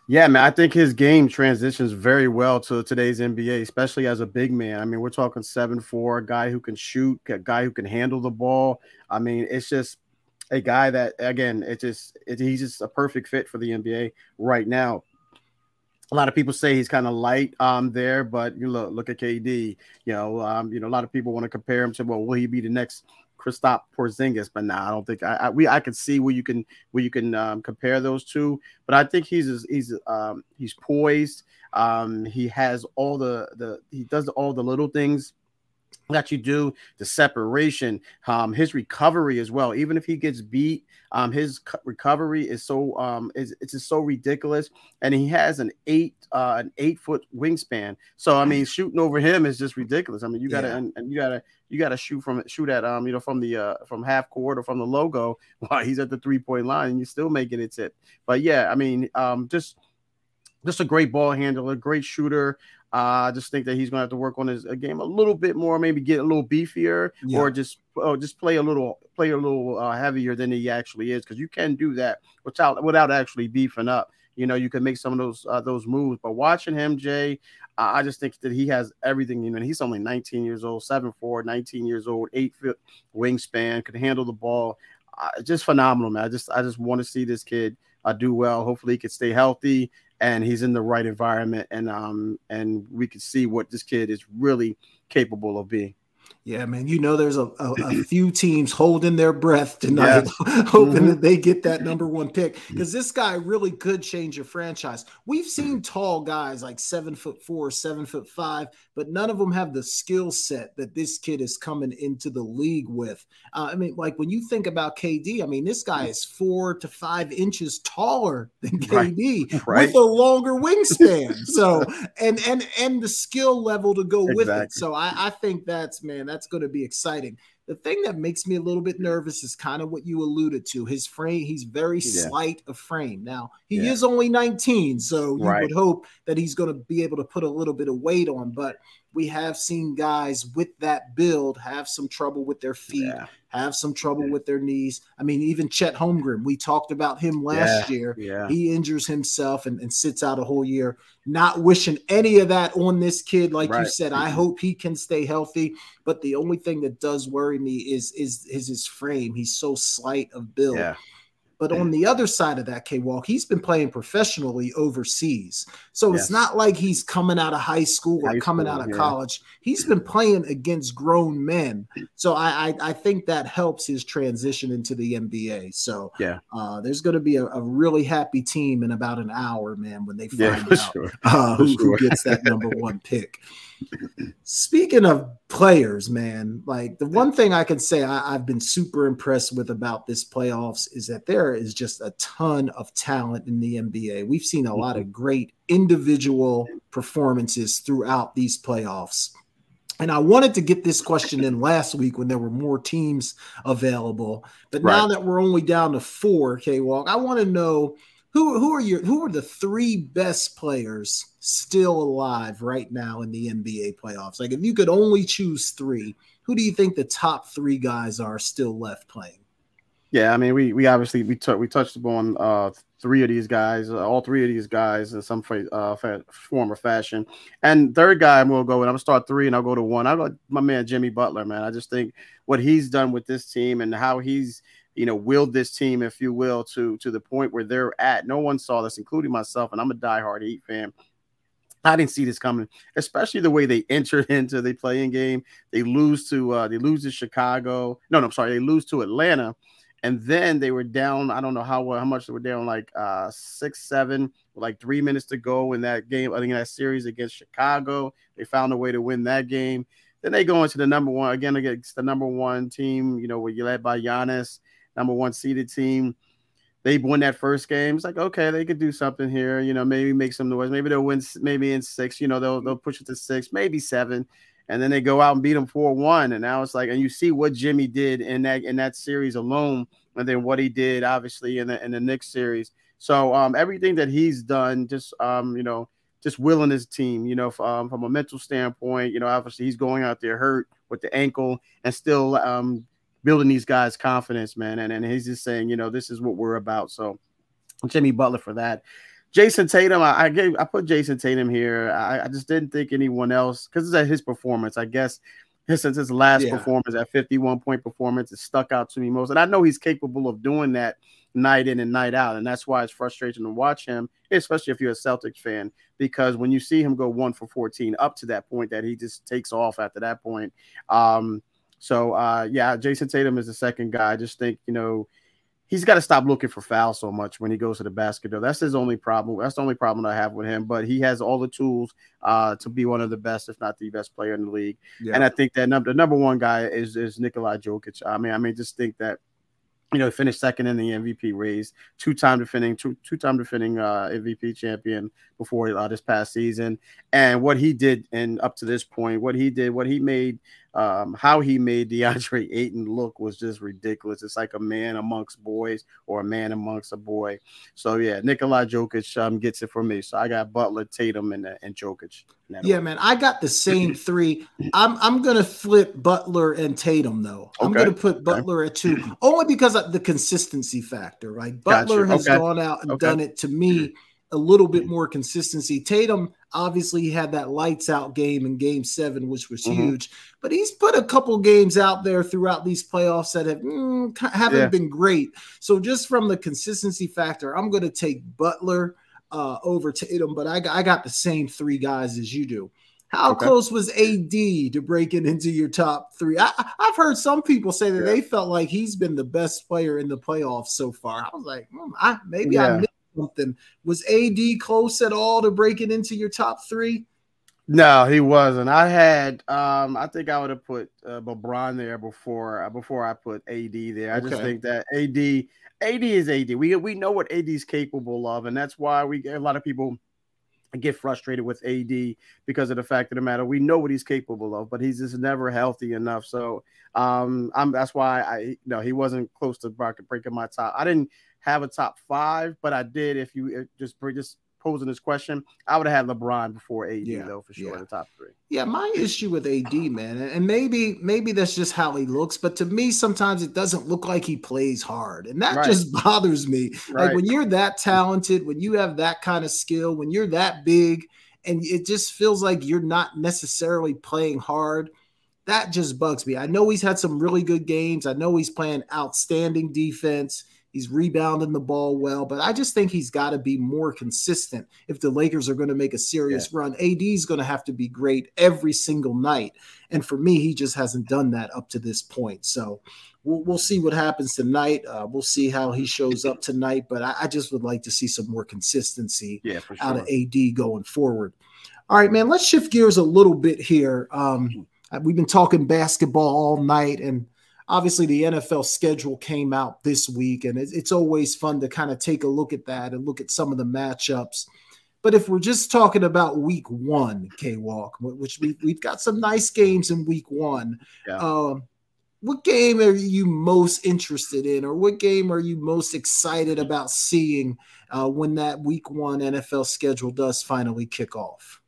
Yeah, man, I think his game transitions very well to today's NBA, especially as a big man. I mean, we're talking seven four, a guy who can shoot, a guy who can handle the ball. I mean, it's just a guy that again, it just it, he's just a perfect fit for the NBA right now. A lot of people say he's kind of light um there, but you look look at KD. You know, um, you know, a lot of people want to compare him to well, will he be the next Kristaps Porzingis, but now nah, I don't think I, I, we I can see where you can where you can um, compare those two. But I think he's he's um, he's poised. Um, he has all the the he does all the little things that you do the separation um his recovery as well. Even if he gets beat um his recovery is so um is it's just so ridiculous. And he has an eight uh an eight foot wingspan. So i mean shooting over him is just ridiculous. I mean you gotta yeah. and, and, you gotta you gotta shoot from shoot at um you know from the uh from half court or from the logo <laughs> while he's at the three point line and you're still making it tip. But yeah i mean um just just a great ball handler, great shooter. Uh, I just think that he's going to have to work on his game a little bit more, maybe get a little beefier, yeah. or just oh, just play a little play a little uh, heavier than he actually is, because you can do that without without actually beefing up. You know, you can make some of those uh, those moves. But watching him, Jay, I just think that he has everything. You know, he's only 19 years old, 7'4", 19 years old, eight foot wingspan, can handle the ball. Uh, just phenomenal, man. I just I just want to see this kid uh, do well. Hopefully, he can stay healthy and he's in the right environment and um and we can see what this kid is really capable of being. Yeah, man. You know, there's a, a, a <clears throat> few teams holding their breath tonight, <laughs> hoping mm-hmm. that they get that number one pick because this guy really could change your franchise. We've seen tall guys like seven foot four, seven foot five, but none of them have the skill set that this kid is coming into the league with. Uh, I mean, like when you think about KD, I mean, this guy is four to five inches taller than KD right. <laughs> Right. with a longer wingspan. <laughs> so, and and and the skill level to go exactly. with it. So, I, I think that's man that's going to be exciting. The thing that makes me a little bit nervous is kind of what you alluded to. His frame, he's very yeah. slight of frame. Now, he yeah. is only 19, so you right. would hope that he's going to be able to put a little bit of weight on, but we have seen guys with that build have some trouble with their feet, yeah. Have some trouble with their knees. I mean, even Chet Holmgren, we talked about him last yeah. year. Yeah. He injures himself and, and, sits out a whole year. Not wishing any of that on this kid. Like right. you said, I mm-hmm. hope he can stay healthy. But the only thing that does worry me is is is his frame. He's so slight of build. But on the other side of that, K Walk, he's been playing professionally overseas. So yes. it's not like he's coming out of high school or high coming school, out of yeah. college. He's been playing against grown men. So I, I, I think that helps his transition into the NBA. So yeah, uh, there's going to be a, a, really happy team in about an hour, man, when they find yeah, out sure. uh, who, sure. who gets that number one pick. Speaking of players, man, like the one thing I can say I, have been super impressed with about this playoffs is that there is just a ton of talent in the NBA. We've seen a lot of great individual performances throughout these playoffs. And I wanted to get this question in last week when there were more teams available. But right. now that we're only down to four, K Walk, I want to know who who are your who are the three best players still alive right now in the NBA playoffs? Like if you could only choose three, who do you think the top three guys are still left playing? Yeah, I mean, we we obviously we t- we touched upon uh, three of these guys, uh, all three of these guys in some uh, form or fashion. And third guy, I'm gonna go with. I'm gonna start three, and I'll go to one. I go my man Jimmy Butler, man. I just think what he's done with this team and how he's you know, willed this team, if you will, to to the point where they're at. No one saw this, including myself, and I'm a diehard Heat fan. I didn't see this coming, especially the way they <laughs> entered into the play-in game. They lose to uh, they lose to Chicago. No, no, I'm sorry, they lose to Atlanta, and then they were down. I don't know how how much they were down, like uh, six, seven, like three minutes to go in that game. I think in that series against Chicago, they found a way to win that game. Then they go into the number one again against the number one team. You know, where you're led by Giannis number one seeded team. They won that first game. It's like, okay, they could do something here. You know, maybe make some noise. Maybe they'll win. Maybe in six. You know, they'll they'll push it to six, maybe seven, and then they go out and beat them four one. And now it's like, and you see what Jimmy did in that in that series alone, and then what he did obviously in the in the Knicks series. So um, everything that he's done, just um, you know, just willing his team, you know, um, from a mental standpoint, you know, obviously he's going out there hurt with the ankle and still um, building these guys' confidence, man. And, and he's just saying, you know, this is what we're about. So Jimmy Butler for that. Jayson Tatum, I, I gave I put Jayson Tatum here. I, I just didn't think anyone else because it's at his performance. I guess since his last yeah. performance, that 51 point performance, it stuck out to me most. And I know he's capable of doing that night in and night out. And that's why it's frustrating to watch him, especially if you're a Celtics fan, because when you see him go one for 14 up to that point, that he just takes off after that point. Um, so uh, yeah, Jayson Tatum is the second guy. I just think you know he's got to stop looking for fouls so much when he goes to the basket. Though that's his only problem. That's the only problem I have with him. But he has all the tools uh, to be one of the best, if not the best player in the league. Yeah. And I think that number the number one guy is is Nikolai Jokic. I mean, I mean, just think that you know, finished second in the MVP race, two-time defending, two, two-time defending uh, MVP champion before uh, this past season, and what he did and up to this point, what he did, what he made um, how he made DeAndre <laughs> Ayton look was just ridiculous. It's like a man amongst boys or a man amongst a boy. So yeah, Nikolai Jokic um, gets it for me. So I got Butler, Tatum, and uh, and Jokic. Yeah, man, I got the same <clears throat> three. I'm I'm gonna flip Butler and Tatum though. I'm okay. gonna put Butler okay. at two only because of the consistency factor. Right, Butler has okay. gone out and done it to me <clears throat> a little bit more consistency. Tatum obviously had that lights out game in game seven, which was mm-hmm. huge, but he's put a couple games out there throughout these playoffs that have mm, haven't yeah. been great. So just from the consistency factor, I'm going to take Butler uh, over Tatum, but I, I got the same three guys as you do. How okay. close was AD to breaking into your top three? I, have heard some people say that yeah. they felt like he's been the best player in the playoffs so far. I was like, hmm, I, maybe yeah. I missed something. Was AD close at all to breaking into your top three? No, he wasn't. I had, um, I think I would have put uh, LeBron there before uh, before I put AD there. I okay. just think that AD, AD is AD. We we know what AD is capable of, and that's why we a lot of people get frustrated with AD because of the fact of the matter. We know what he's capable of, but he's just never healthy enough. So um, I'm that's why I you know he wasn't close to breaking my top. I didn't have a top five, but I did. If you uh, just just posing this question, I would have had LeBron before AD yeah, though for sure yeah. the top three. Yeah, my issue with AD, man, and maybe maybe that's just how he looks, but to me sometimes it doesn't look like he plays hard, and that right. just <laughs> bothers me. Right. Like when you're that talented, when you have that kind of skill, when you're that big, and it just feels like you're not necessarily playing hard. That just bugs me. I know he's had some really good games. I know he's playing outstanding defense He's rebounding the ball well, but I just think he's got to be more consistent if the Lakers are going to make a serious yeah. run. AD is going to have to be great every single night. And for me, he just hasn't done that up to this point. So we'll, we'll see what happens tonight. Uh, we'll see how he shows up tonight, but I, I, just would like to see some more consistency yeah, sure. out of AD going forward. All right, man, let's shift gears a little bit here. Um, we've been talking basketball all night, and obviously the NFL schedule came out this week, and it's always fun to kind of take a look at that and look at some of the matchups. But if we're just talking about week one, K Walk, which we, we've got some nice games in week one, yeah. um, what game are you most interested in, or what game are you most excited about seeing uh, when that week one NFL schedule does finally kick off?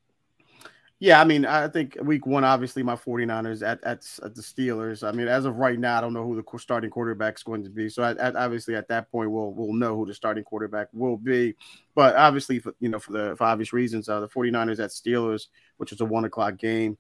Yeah, I mean, I think week one, obviously, my 49ers at, at, at the Steelers. I mean, as of right now, I don't know who the starting quarterback is going to be. So, at, at, obviously, at that point, we'll we'll know who the starting quarterback will be. But obviously, for, you know, for the for obvious reasons, uh, the 49ers at Steelers, which is a one o'clock game.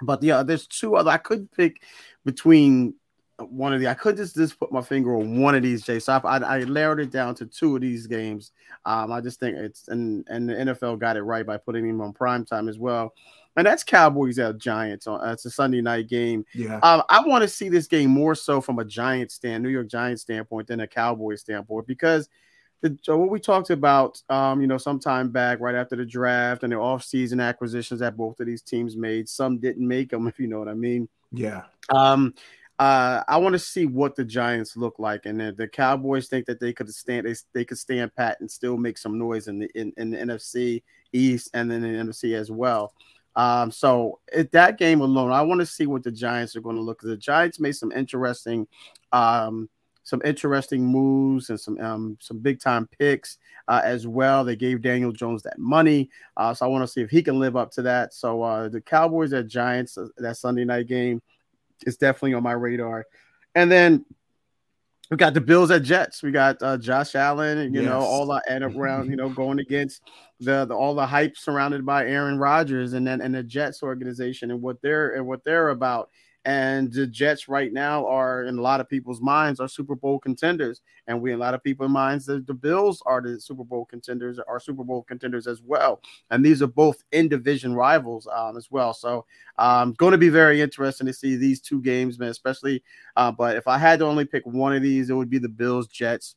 But yeah, there's two other. I could pick between one of the. I could just just put my finger on one of these, Jay. So I, I, I narrowed it down to two of these games. Um, I just think it's and and the NFL got it right by putting him on prime time as well. And that's Cowboys at Giants. On uh, it's a Sunday night game. Yeah, um, I want to see this game more so from a Giants stand, New York Giants standpoint than a Cowboys standpoint because the, what we talked about, um, you know, sometime back right after the draft and the offseason acquisitions that both of these teams made. Some didn't make them, <laughs> if you know what I mean. Yeah. Um, uh, I want to see what the Giants look like, and the, the Cowboys think that they could stand they, they could stand pat and still make some noise in the in, in the NFC East and then in the NFC as well. Um, so at that game alone, I want to see what the Giants are going to look. The Giants made some interesting, um, some interesting moves and some um, some big time picks uh, as well. They gave Daniel Jones that money, uh, so I want to see if he can live up to that. So uh, the Cowboys at Giants uh, that Sunday night game is definitely on my radar. And then we got the Bills at Jets. We got uh, Josh Allen, you yes. know, all the and around, you know, going against the, the, all the hype surrounded by Aaron Rodgers and then and the Jets organization and what they're and what they're about. And the Jets right now are in a lot of people's minds are Super Bowl contenders, and we in a lot of people's minds that the Bills are the Super Bowl contenders, are Super Bowl contenders as well. And these are both in division rivals um, as well. So um, going to be very interesting to see these two games, man. Especially, uh, but if I had to only pick one of these, it would be the Bills Jets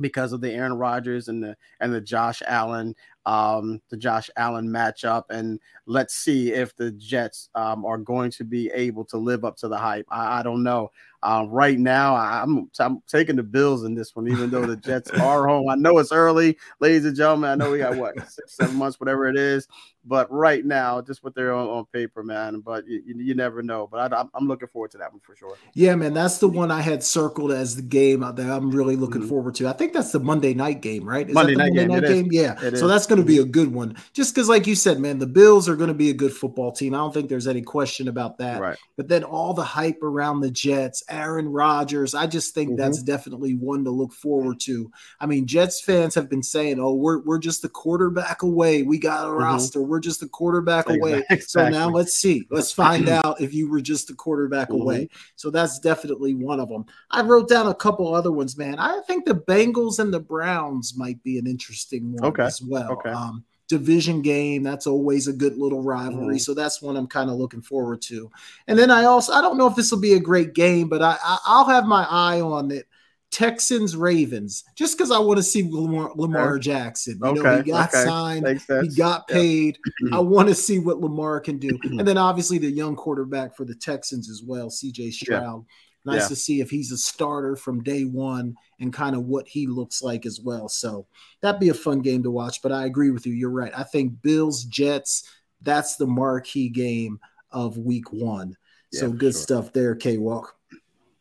because of the Aaron Rodgers and the and the Josh Allen um, the Josh Allen matchup, and let's see if the Jets um, are going to be able to live up to the hype. I, I don't know. Uh, right now, I'm, I'm taking the Bills in this one, even though the <laughs> Jets are home. I know it's early, ladies and gentlemen. I know we got what <laughs> six, seven months, whatever it is. But right now, just what they're on, on paper, man. But you, you, never know. But I, am looking forward to that one for sure. Yeah, man, that's the one I had circled as the game that I'm really looking mm-hmm. forward to. I think that's the Monday night game, right? Is Monday, night, Monday game. night game. Yeah. so that's going to be a good one. Just because, like you said, man, the Bills are going to be a good football team. I don't think there's any question about that. Right. But then all the hype around the Jets, Aaron Rodgers, I just think mm-hmm. that's definitely one to look forward to. I mean, Jets fans have been saying, "Oh, we're we're just a quarterback away. We got a mm-hmm. roster. We're just a quarterback exactly. away." <laughs> So now let's see. Let's find <clears throat> out if you were just a quarterback mm-hmm. away. So that's definitely one of them. I wrote down a couple other ones, man. I think the Bengals and the Browns might be an interesting one okay. as well. Okay. Um, division game. That's always a good little rivalry. Mm-hmm. So that's one I'm kind of looking forward to. And then I also I don't know if this will be a great game, but I, I will have my eye on it. Texans Ravens, just because I want to see Lamar, Lamar Jackson. You okay, know, he got okay. signed, he got paid. Yep. <clears throat> I want to see what Lamar can do, <clears throat> and then obviously the young quarterback for the Texans as well, C.J. Stroud. Nice yeah. to see if he's a starter from day one and kind of what he looks like as well. So that'd be a fun game to watch. But I agree with you. You're right. I think Bills, Jets, that's the marquee game of week one. Yeah, so good sure. stuff there, K Walk.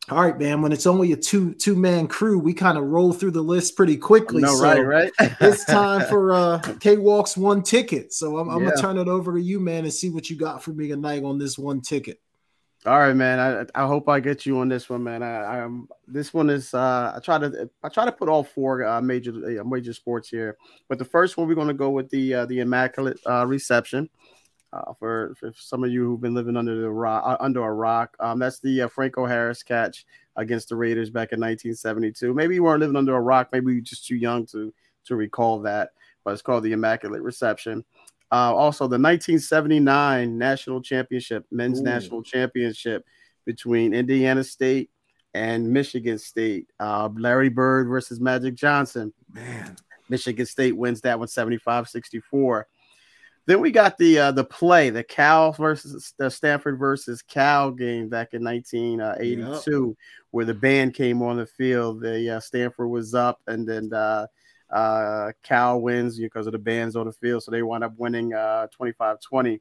All right, man. When it's only a two two man crew, we kind of roll through the list pretty quickly. No, so right, right. <laughs> it's time for uh K Walk's one ticket. So I'm, I'm yeah. gonna turn it over to you, man, and see what you got for me tonight on this one ticket. All right, man. I, I hope I get you on this one, man. I, I this one is uh I try to I try to put all four uh, major uh, major sports here, but the first one we're going to go with the uh, the immaculate uh, reception. Uh, for, for some of you who've been living under the rock, under a rock, um, that's the Franco Harris catch against the Raiders back in 1972. Maybe you weren't living under a rock. Maybe you're just too young to to recall that. But it's called the Immaculate Reception. Uh, also, the 1979 National Championship, Men's Ooh. National Championship between Indiana State and Michigan State. Uh, Larry Bird versus Magic Johnson. Man, Michigan State wins that one 75 64. Then we got the uh, the play, the Cal versus the Stanford versus Cal game back in 1982, yep. where the band came on the field. The uh, Stanford was up, and then uh, uh, Cal wins because of the bands on the field, so they wind up winning 25-20. Uh,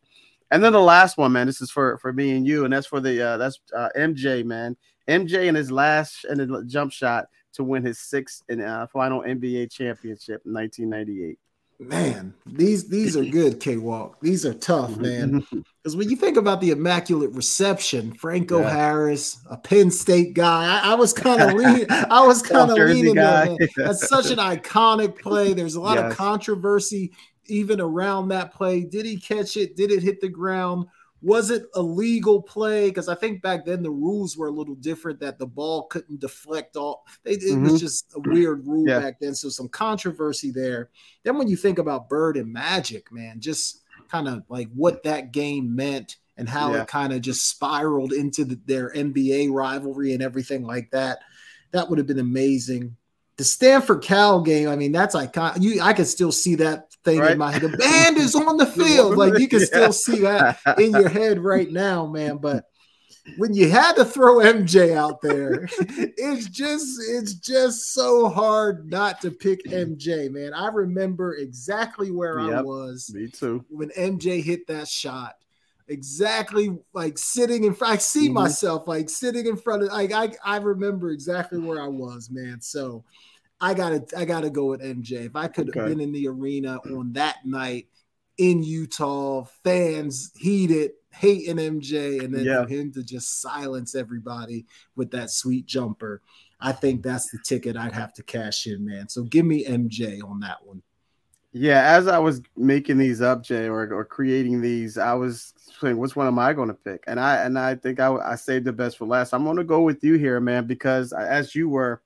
and then the last one, man, this is for for me and you, and that's for the uh, that's uh, MJ, man. MJ in his last and jump shot to win his sixth and final NBA championship in 1998 man, these these are good, <laughs> K Walk. These are tough, mm-hmm. man. Because when you think about the immaculate reception, Franco yeah. Harris, a Penn State guy, I, I was kind of <laughs> leaning. I was kind of leaning. That's such an <laughs> iconic play. There's a lot yes. of controversy even around that play. Did he catch it? Did it hit the ground? Was it a legal play? Because I think back then the rules were a little different that the ball couldn't deflect all. It, it mm-hmm. was just a weird rule yeah. back then. So some controversy there. Then when you think about Bird and Magic, man, just kind of like what that game meant and how yeah. it kind of just spiraled into the, their NBA rivalry and everything like that. That would have been amazing the Stanford Cal game, I mean, that's iconic. You, I can still see that thing right? in my head. The band is on the <laughs> field. Like you can <laughs> still see that in your head right now, man. But when you had to throw MJ out there, <laughs> it's just it's just so hard not to pick MJ, man. I remember exactly where yep, I was. Me too. When MJ hit that shot exactly like sitting in front. I see mm-hmm. myself like sitting in front of like I I remember exactly where I was, man. So I gotta I gotta go with MJ. If I could have okay. been in the arena on that night in Utah, fans heated, hating MJ, and then yeah. him to just silence everybody with that sweet jumper. I think that's the ticket I'd have to cash in, man. So give me MJ on that one. Yeah, as I was making these up, Jay, or, or creating these, I was saying, which one am I going to pick? And I and I think I, I saved the best for last. I'm going to go with you here, man, because uh, as you were,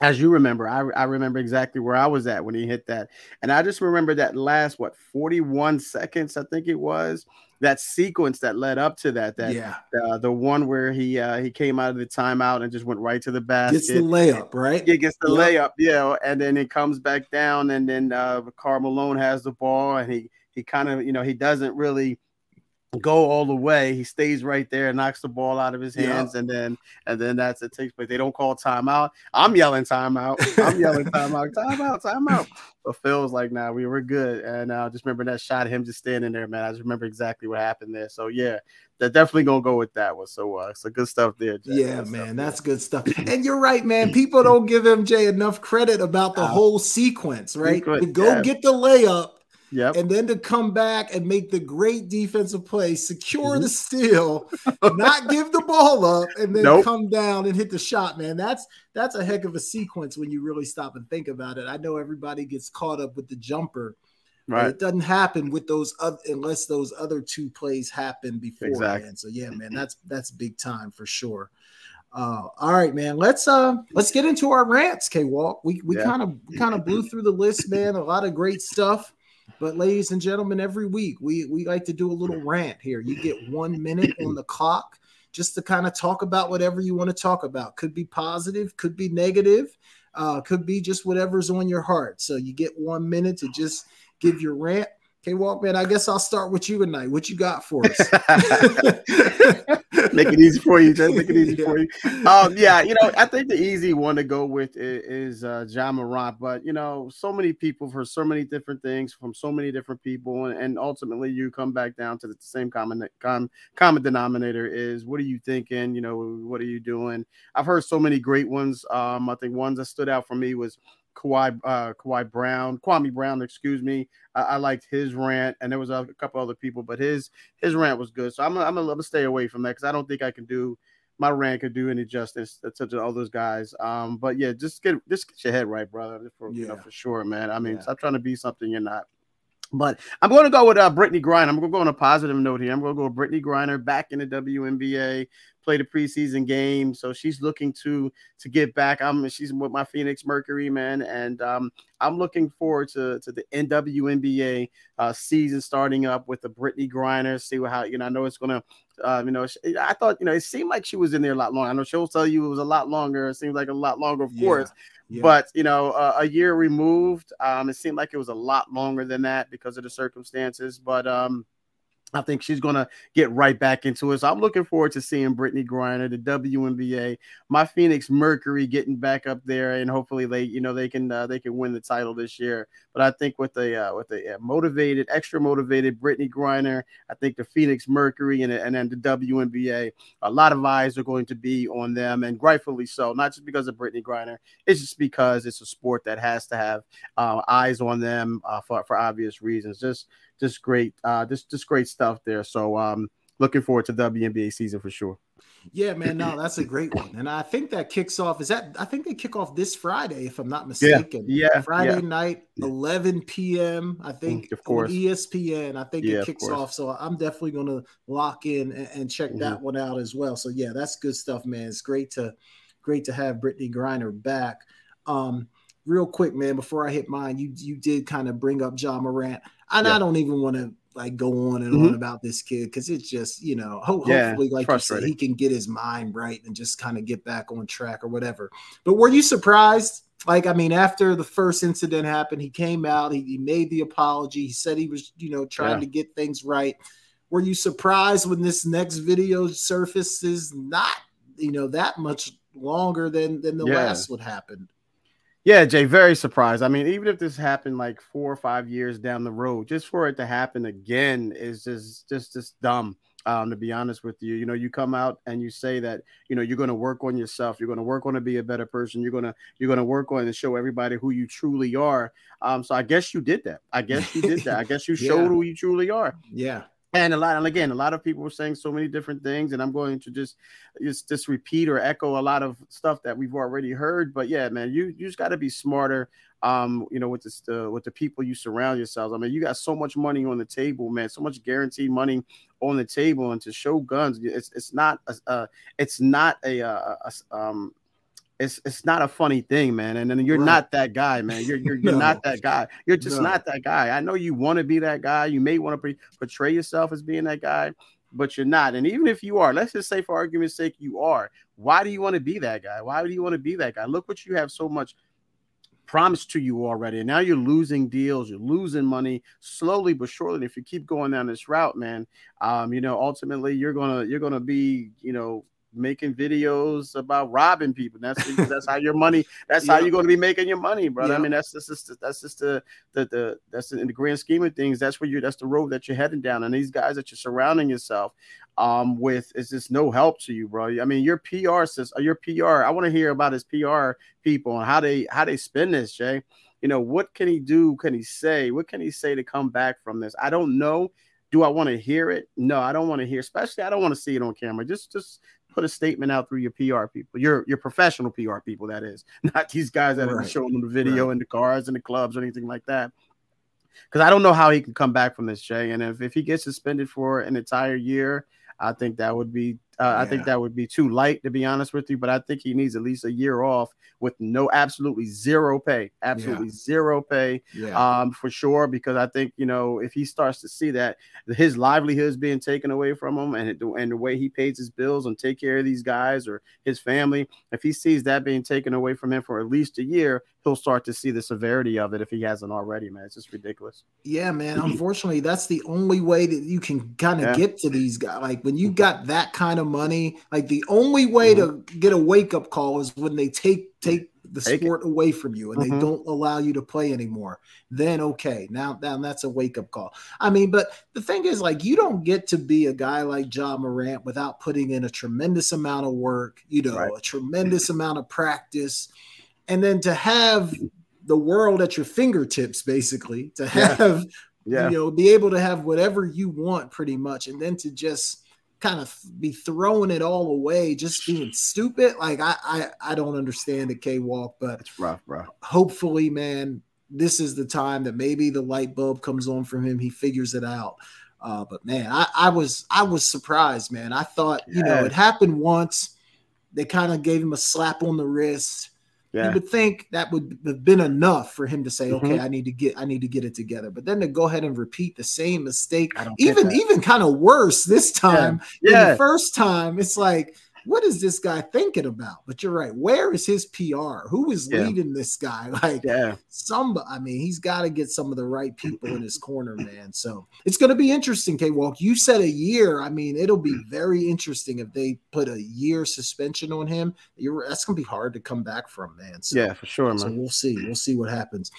as you remember, I, I remember exactly where I was at when he hit that, and I just remember that last what 41 seconds, I think it was that sequence that led up to that. That yeah, uh, the one where he uh, he came out of the timeout and just went right to the basket. Gets the layup, right? He gets the yep. layup, yeah, and then it comes back down, and then uh, Karl Malone has the ball, and he he kind of you know he doesn't really go all the way. He stays right there, knocks the ball out of his hands, and then and then that's it takes place. They don't call timeout. I'm yelling timeout. I'm yelling <laughs> timeout, timeout, timeout. But Phil's like, nah, we were good. And I uh, just remember that shot of him just standing there, man. I just remember exactly what happened there. So yeah, they're definitely gonna go with that one. So uh so good stuff there. Jack. Yeah, good man, stuff, that's good stuff. <clears throat> And you're right, man. People don't give MJ enough credit about the uh, whole sequence, right? Sequence, go yeah. get the layup Yep. And then to come back and make the great defensive play, secure mm-hmm. the steal, <laughs> not give the ball up, and then nope. come down and hit the shot, man. That's that's a heck of a sequence when you really stop and think about it. I know everybody gets caught up with the jumper. Right. It doesn't happen with those other unless those other two plays happen beforehand. Exactly. So yeah, man, that's that's big time for sure. Uh, all right, man. Let's uh let's get into our rants, K Walk. We we kind of kind of blew through the list, man. A lot of great stuff. But ladies and gentlemen, every week we we like to do a little rant here. You get one minute on the clock just to kind of talk about whatever you want to talk about. Could be positive, could be negative, uh, could be just whatever's on your heart. So you get one minute to just give your rant. Okay, Walkman, I guess I'll start with you tonight. What you got for us? <laughs> make it easy for you. Make it easy <laughs> yeah. for you. Um, yeah, you know, I think the easy one to go with is, is uh, Ja Morant, but you know, so many people for so many different things from so many different people, and, and ultimately you come back down to the same common com, common denominator is what are you thinking? You know, what are you doing? I've heard so many great ones. Um, I think ones that stood out for me was Kawhi, uh, Kawhi Brown, Kwame Brown, excuse me. I, I, liked his rant, and there was a, couple other people, but his his rant was good. So I'm I'm gonna stay away from that because I don't think I can do my rant could do any justice to all those guys. Um, but yeah, just get just get your head right, brother, for yeah. you know, for sure, man. I mean, yeah. stop trying to be something you're not. But I'm going to go with uh, Brittney Griner. I'm going to go on a positive note here. I'm going to go with Brittney Griner back in the WNBA, play the preseason game. So she's looking to to get back. I'm she's with my Phoenix Mercury man, and um, I'm looking forward to to the NWNBA uh, season starting up with the Brittney Griner. See how you know. I know it's going to. Uh, you know, I thought you know it seemed like she was in there a lot longer. I know she'll tell you it was a lot longer. It seems like a lot longer, of yeah. course. Yeah. But you know, uh, a year removed, um, it seemed like it was a lot longer than that because of the circumstances. But um, I think she's going to get right back into it. So I'm looking forward to seeing Brittney Griner, the WNBA, my Phoenix Mercury getting back up there, and hopefully they, you know, they can uh, they can win the title this year. But I think with the uh, with uh, motivated, extra motivated Brittney Griner, I think the Phoenix Mercury and and then the WNBA, a lot of eyes are going to be on them, and rightfully so. Not just because of Brittney Griner, it's just because it's a sport that has to have uh, eyes on them uh, for for obvious reasons. Just just great, uh, just just great stuff there. So um, looking forward to WNBA season for sure. Yeah, man, no, that's a great one, and I think that kicks off. Is that I think they kick off this Friday, if I'm not mistaken. Yeah, yeah Friday yeah. night, 11 p.m. I think mm, of course ESPN. I think yeah, it kicks off, so I'm definitely going to lock in and, and check mm-hmm. that one out as well. So yeah, that's good stuff, man. It's great to great to have Brittney Griner back. Um, real quick, man, before I hit mine, you you did kind of bring up Ja Morant and yeah. I don't even want to like go on and mm-hmm. on about this kid because it's just you know ho- yeah, hopefully like you said he can get his mind right and just kind of get back on track or whatever. But were you surprised? Like I mean, after the first incident happened, he came out, he, he made the apology, he said he was you know trying yeah. to get things right. Were you surprised when this next video surfaces not you know that much longer than than the yeah. last would happen? Yeah, Jay, very surprised. I mean, even if this happened like four or five years down the road, just for it to happen again is just just just dumb. Um, to be honest with you, you know, you come out and you say that you know you're going to work on yourself, you're going to work on to be a better person, you're gonna you're gonna work on and show everybody who you truly are. Um, so I guess you did that. I guess you did that. I guess you <laughs> showed yeah. who you truly are. Yeah and a lot and again a lot of people were saying so many different things and i'm going to just just just repeat or echo a lot of stuff that we've already heard. But yeah man you you just got to be smarter um you know with this the with the people you surround yourselves. I mean you got so much money on the table man so much guaranteed money on the table and to show guns it's it's not a, uh, it's not a, a, a um it's it's not a funny thing, man. And then you're right. not that guy, man. You're you're, <laughs> you're no. not that guy. You're just no. not that guy. I know you want to be that guy. You may want to portray yourself as being that guy, but you're not. And even if you are, let's just say for argument's sake, you are. Why do you want to be that guy? Why do you want to be that guy? Look what you have so much promised to you already. And now you're losing deals, you're losing money slowly but surely. And if you keep going down this route, man, um, you know, ultimately you're gonna you're gonna be, you know, making videos about robbing people. That's <laughs> that's how your money. That's how you're going to be making your money, brother. I mean, that's just, that's just that's just the, the the that's in the grand scheme of things. That's where you that's the road that you're heading down. And these guys that you're surrounding yourself um with is just no help to you, bro. I mean, your PR says your PR. I want to hear about his PR people and how they how they spend this, Jay. You know, what can he do? Can he say? What can he say to come back from this? I don't know. Do I want to hear it? No, I don't want to hear. Especially, I don't want to see it on camera. Just, just put a statement out through your PR people, your your professional PR people, that is, <laughs> not these guys that right. are showing them the video right. in the cars and the clubs or anything like that. Because I don't know how he can come back from this, Jay. And if, if he gets suspended for an entire year, I think that would be uh, yeah. I think that would be too light to be honest with you. But I think he needs at least a year off with no absolutely zero pay, absolutely yeah. zero pay, yeah. um, for sure. Because I think you know if he starts to see that his livelihood is being taken away from him, and and the way he pays his bills and take care of these guys or his family, if he sees that being taken away from him for at least a year, he'll start to see the severity of it if he hasn't already. Man, it's just ridiculous. Yeah, man. <clears throat> Unfortunately, that's the only way that you can kind of get to these guys. Like when you got that kind of money. Like the only way mm-hmm. to get a wake up call is when they take take the take sport it. away from you and mm-hmm. they don't allow you to play anymore. Then okay, now now that's a wake up call. I mean, but the thing is, like, you don't get to be a guy like Ja Morant without putting in a tremendous amount of work. You know, right. a tremendous amount of practice, and then to have the world at your fingertips, basically, to have. Yeah. Yeah. you know be able to have whatever you want pretty much and then to just kind of be throwing it all away, just being stupid. Like I, I, I don't understand the K walk, but it's rough, bro. Hopefully, man, this is the time that maybe the light bulb comes on for him. He figures it out. Uh, but man, I, I, was I was surprised, man. I thought you know it happened once. They kind of gave him a slap on the wrist. Yeah. You would think that would have been enough for him to say, "Okay, mm-hmm. I need to get I need to get it together." But then to go ahead and repeat the same mistake, even even kind of worse this time yeah. yeah. the first time, it's like what is this guy thinking about? But you're right. Where is his PR? Who is yeah. leading this guy? <laughs> Like, yeah, some. I mean, he's got to get some of the right people in his corner, man. So it's going to be interesting. K Walk, you said a year. I mean, it'll be very interesting if they put a year suspension on him. You're that's going to be hard to come back from, man. So, yeah, for sure, man. So we'll see. We'll see what happens.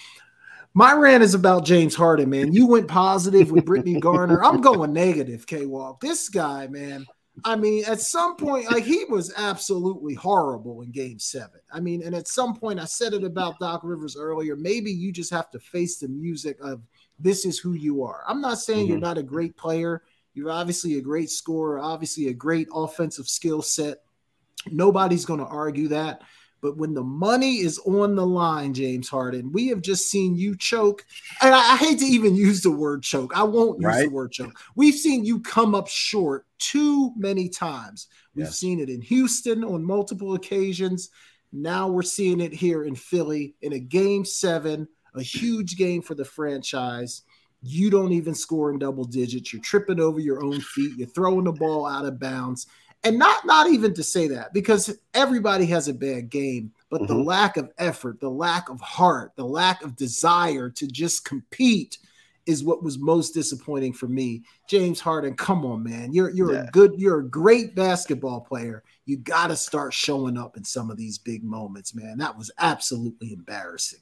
My rant is about James Harden, man. You went positive with Brittney Griner. I'm going negative, K Walk. This guy, man. I mean, at some point, like he was absolutely horrible in game seven. I mean, and at some point, I said it about Doc Rivers earlier. Maybe you just have to face the music of this is who you are. I'm not saying mm-hmm. you're not a great player. You're obviously a great scorer, obviously a great offensive skill set. Nobody's going to argue that. But when the money is on the line, James Harden, we have just seen you choke. And I, I hate to even <laughs> use the word choke. I won't use right? the word choke. We've seen you come up short too many times. We've yes. seen it in Houston on multiple occasions. Now we're seeing it here in Philly in a game seven, a huge game for the franchise. You don't even score in double digits. You're tripping over your own feet. You're throwing the ball out of bounds and not not even to say that because everybody has a bad game but mm-hmm. the lack of effort the lack of heart the lack of desire to just compete is what was most disappointing for me. James harden come on man. You're you're yeah. a good you're a great basketball player. You got to start showing up in some of these big moments man. That was absolutely embarrassing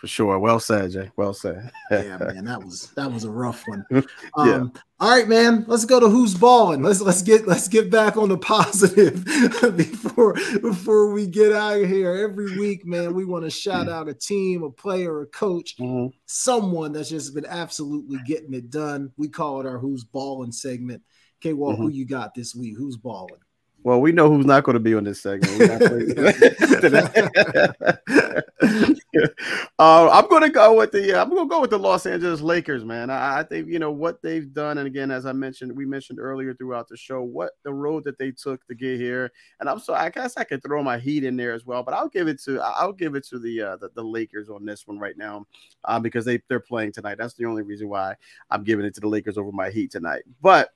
for sure. Well said, Jay. Well said. yeah, man, that was that was a rough one. <laughs> Um, yeah. All right, man. Let's go to who's balling. Let's let's get let's get back on the <laughs> positive <laughs> before before we get out of here. Every week, man, we want to shout mm. out a team, a player, a coach, mm-hmm. someone that's just been absolutely getting it done. We call it our who's balling segment. Okay, well, mm-hmm. who you got this week? Who's balling? Well, we know who's not going to be on this segment. <laughs> <laughs> uh, I'm going to go with the. Uh, I'm going to go with the Los Angeles Lakers, man. I, I, think you know what they've done, and again, as I mentioned, we mentioned earlier throughout the show, what the road that they took to get here. And I'm so I guess I could throw my heat in there as well, but I'll give it to I'll give it to the uh, the, the, Lakers on this one right now, uh, because they they're playing tonight. That's the only reason why I'm giving it to the Lakers over my Heat tonight. But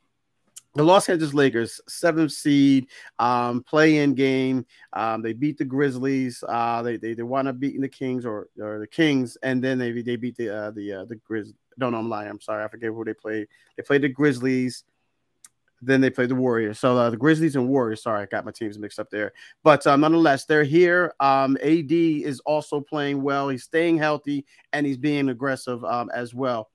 the Los Angeles Lakers, seventh seed, um, play in game. Um, they beat the Grizzlies. Uh, they they, they wound up beating the Kings or, or the Kings, and then they they beat the uh, the uh, the Grizz. No, no, I'm lying. I'm sorry. I forget who they played. They played the Grizzlies. Then they played the Warriors. So uh, the Grizzlies and Warriors. Sorry, I got my teams mixed up there. But um, nonetheless, they're here. Um, AD is also playing well. He's staying healthy and he's being aggressive um, as well.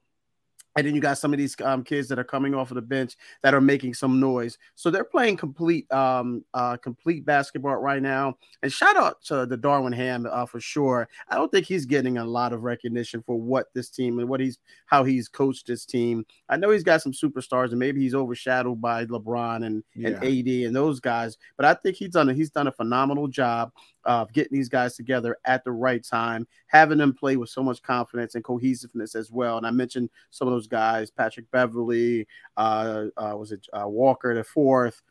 And then you got some of these um, kids that are coming off of the bench that are making some noise. So they're playing complete, um, uh, complete basketball right now. And shout out to the Darvin Ham uh, for sure. I don't think he's getting a lot of recognition for what this team and what he's how he's coached this team. I know he's got some superstars and maybe he's overshadowed by LeBron and, yeah. and AD and those guys, but I think he's done a, he's done a phenomenal job of getting these guys together at the right time, having them play with so much confidence and cohesiveness as well. And I mentioned some of those guys: Patrick Beverley, uh, uh, was it uh, Walker the fourth,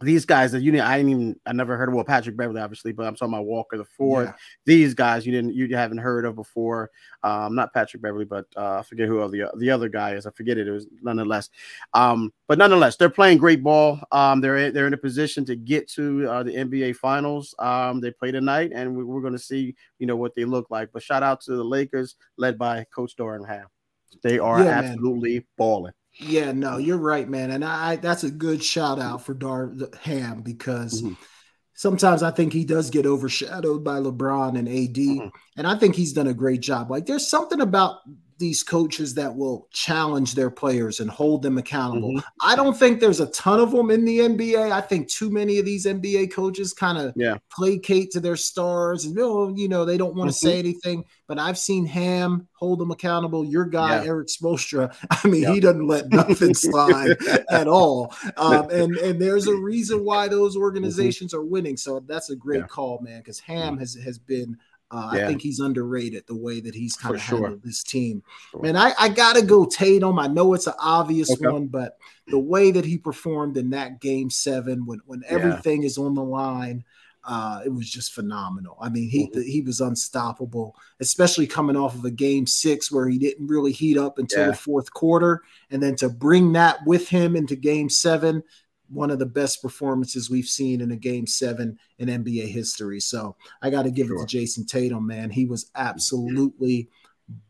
these guys that you didn't, I didn't even, I never heard of. Well, Patrick Beverley, obviously, but I'm talking about Walker the fourth. Yeah. These guys you didn't, you haven't heard of before. Um, not Patrick Beverley, but uh, I forget who the the other guy is. I forget it. It was nonetheless. Um, but nonetheless, they're playing great ball. Um, they're they're in a position to get to uh, the NBA Finals. Um, they play tonight, and we, are going to see, you know, what they look like. But shout out to the Lakers, led by Coach Darvin Ham. They are yeah, absolutely man. balling. Yeah, no, you're right, man, and I that's a good shout out for Dar Ham because mm-hmm. sometimes I think he does get overshadowed by LeBron and AD, mm-hmm. and I think he's done a great job. Like, there's something about these coaches that will challenge their players and hold them accountable. Mm-hmm. I don't think there's a ton of them in the NBA. I think too many of these NBA coaches kind of yeah. placate to their stars and oh, you know, they don't want to mm-hmm. say anything. But I've seen Ham hold them accountable. Your guy, yeah. Erik Spoelstra, <laughs> I mean, yeah. he doesn't let nothing slide <laughs> at all. Um, and and there's a reason why those mm-hmm. organizations mm-hmm. are winning. So that's a great call, man, because Ham mm-hmm. has has been Uh, yeah. I think he's underrated the way that he's kind of sure. handled this team. Sure. Man, I, I got to go Tatum. I know it's an obvious okay. one, but the way that he performed in that game seven, when when yeah. everything is on the line, uh, it was just phenomenal. I mean, he mm-hmm. he was unstoppable, especially coming off of a game six where he didn't really heat up until yeah. the fourth quarter, and then to bring that with him into game seven, one of the best performances we've seen in a game seven in NBA history. So I got to give sure. it to Jayson Tatum, man. He was absolutely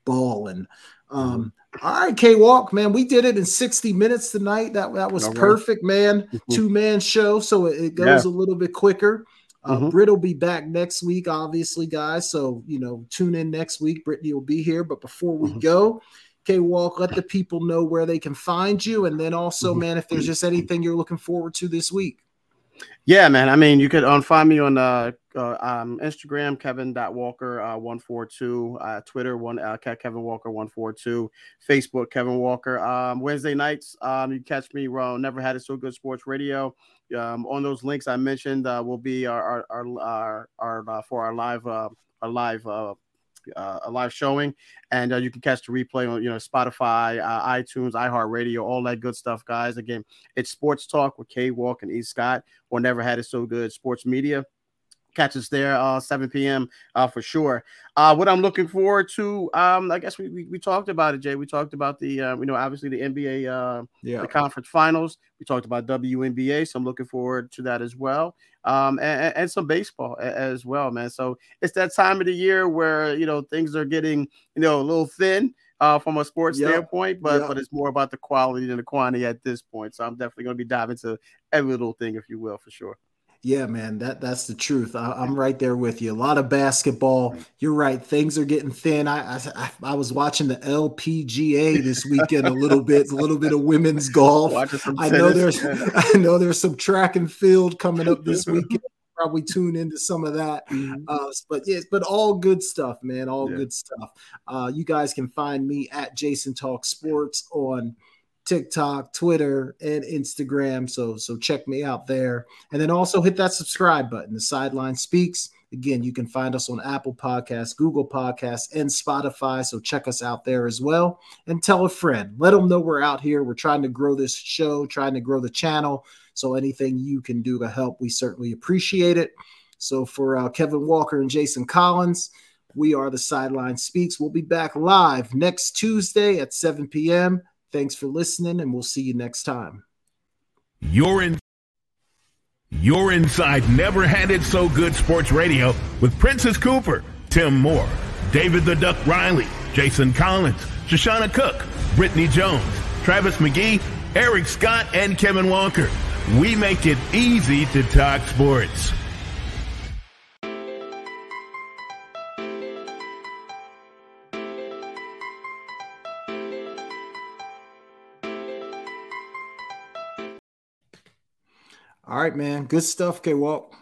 balling. Um, all right, K Walk, man, we did it in 60 minutes tonight. That that was perfect, man. Mm-hmm. Two man show, so it, it goes yeah. a little bit quicker. Uh, mm-hmm. Britt will be back next week, obviously, guys. So, you know, tune in next week. Brittany will be here. But before we mm-hmm. go, K Walk, let the people know where they can find you. And then also, mm-hmm. man, if there's just anything you're looking forward to this week. Yeah, man. I mean, you could um, find me on uh, uh, um, Instagram, Kevin.Walker uh, 142, uh, Twitter, one uh, Kevin Walker 142, Facebook, Kevin Walker. Um, Wednesday nights, um, you catch me around Never Had It So Good Sports Radio. Um, on those links I mentioned uh, will be our our our, our, our uh, for our live uh, our live uh, uh, a live showing, and uh, you can catch the replay on you know Spotify, uh, iTunes, iHeartRadio, all that good stuff, guys. Again, it's Sports Talk with K Walk and E Scott, or Never Had It So Good Sports Media catch us there uh 7 p.m uh for sure uh what i'm looking forward to um i guess we we, we talked about it jay we talked about the uh, you know obviously the nba uh yeah. the conference finals we talked about WNBA so i'm looking forward to that as well um and, and some baseball as well man so it's that time of the year where you know things are getting you know a little thin uh, from a sports yep. standpoint, but yep. but it's more about the quality than the quantity at this point. So I'm definitely going to be diving into every little thing, if you will, for sure. Yeah, man, that that's the truth. I, am right there with you. A lot of basketball. You're right. Things are getting thin. I I, I was watching the LPGA this weekend a little bit, a little bit of women's <laughs> golf. I know there's <laughs> I know there's some track and field coming up this <laughs> weekend. Probably tune into some of that. Mm-hmm. Uh, but yes, but all good stuff, man. All yeah. good stuff. Uh, you guys can find me at Jason Talk Sports on TikTok, Twitter, and Instagram. So so check me out there. And then also hit that subscribe button. The sideline speaks. Again, you can find us on Apple Podcasts, Google Podcasts, and Spotify. So check us out there as well. And tell a friend. Let them know we're out here. We're trying to grow this show, trying to grow the channel. So anything you can do to help, we certainly appreciate it. So for uh, Kevin Walker and Jason Collins, we are the Sideline Speaks. We'll be back live next Tuesday at 7 p.m. Thanks for listening, and we'll see you next time. You're in. You're inside Never Had It So Good Sports Radio with Princess Cooper, Tim Moore, David the Duck Riley, Jason Collins, Shoshana Cook, Brittany Jones, Travis McGee, Eric Scott, and Kevin Walker. We make it easy to talk sports. All right, man. Good stuff, K Walk.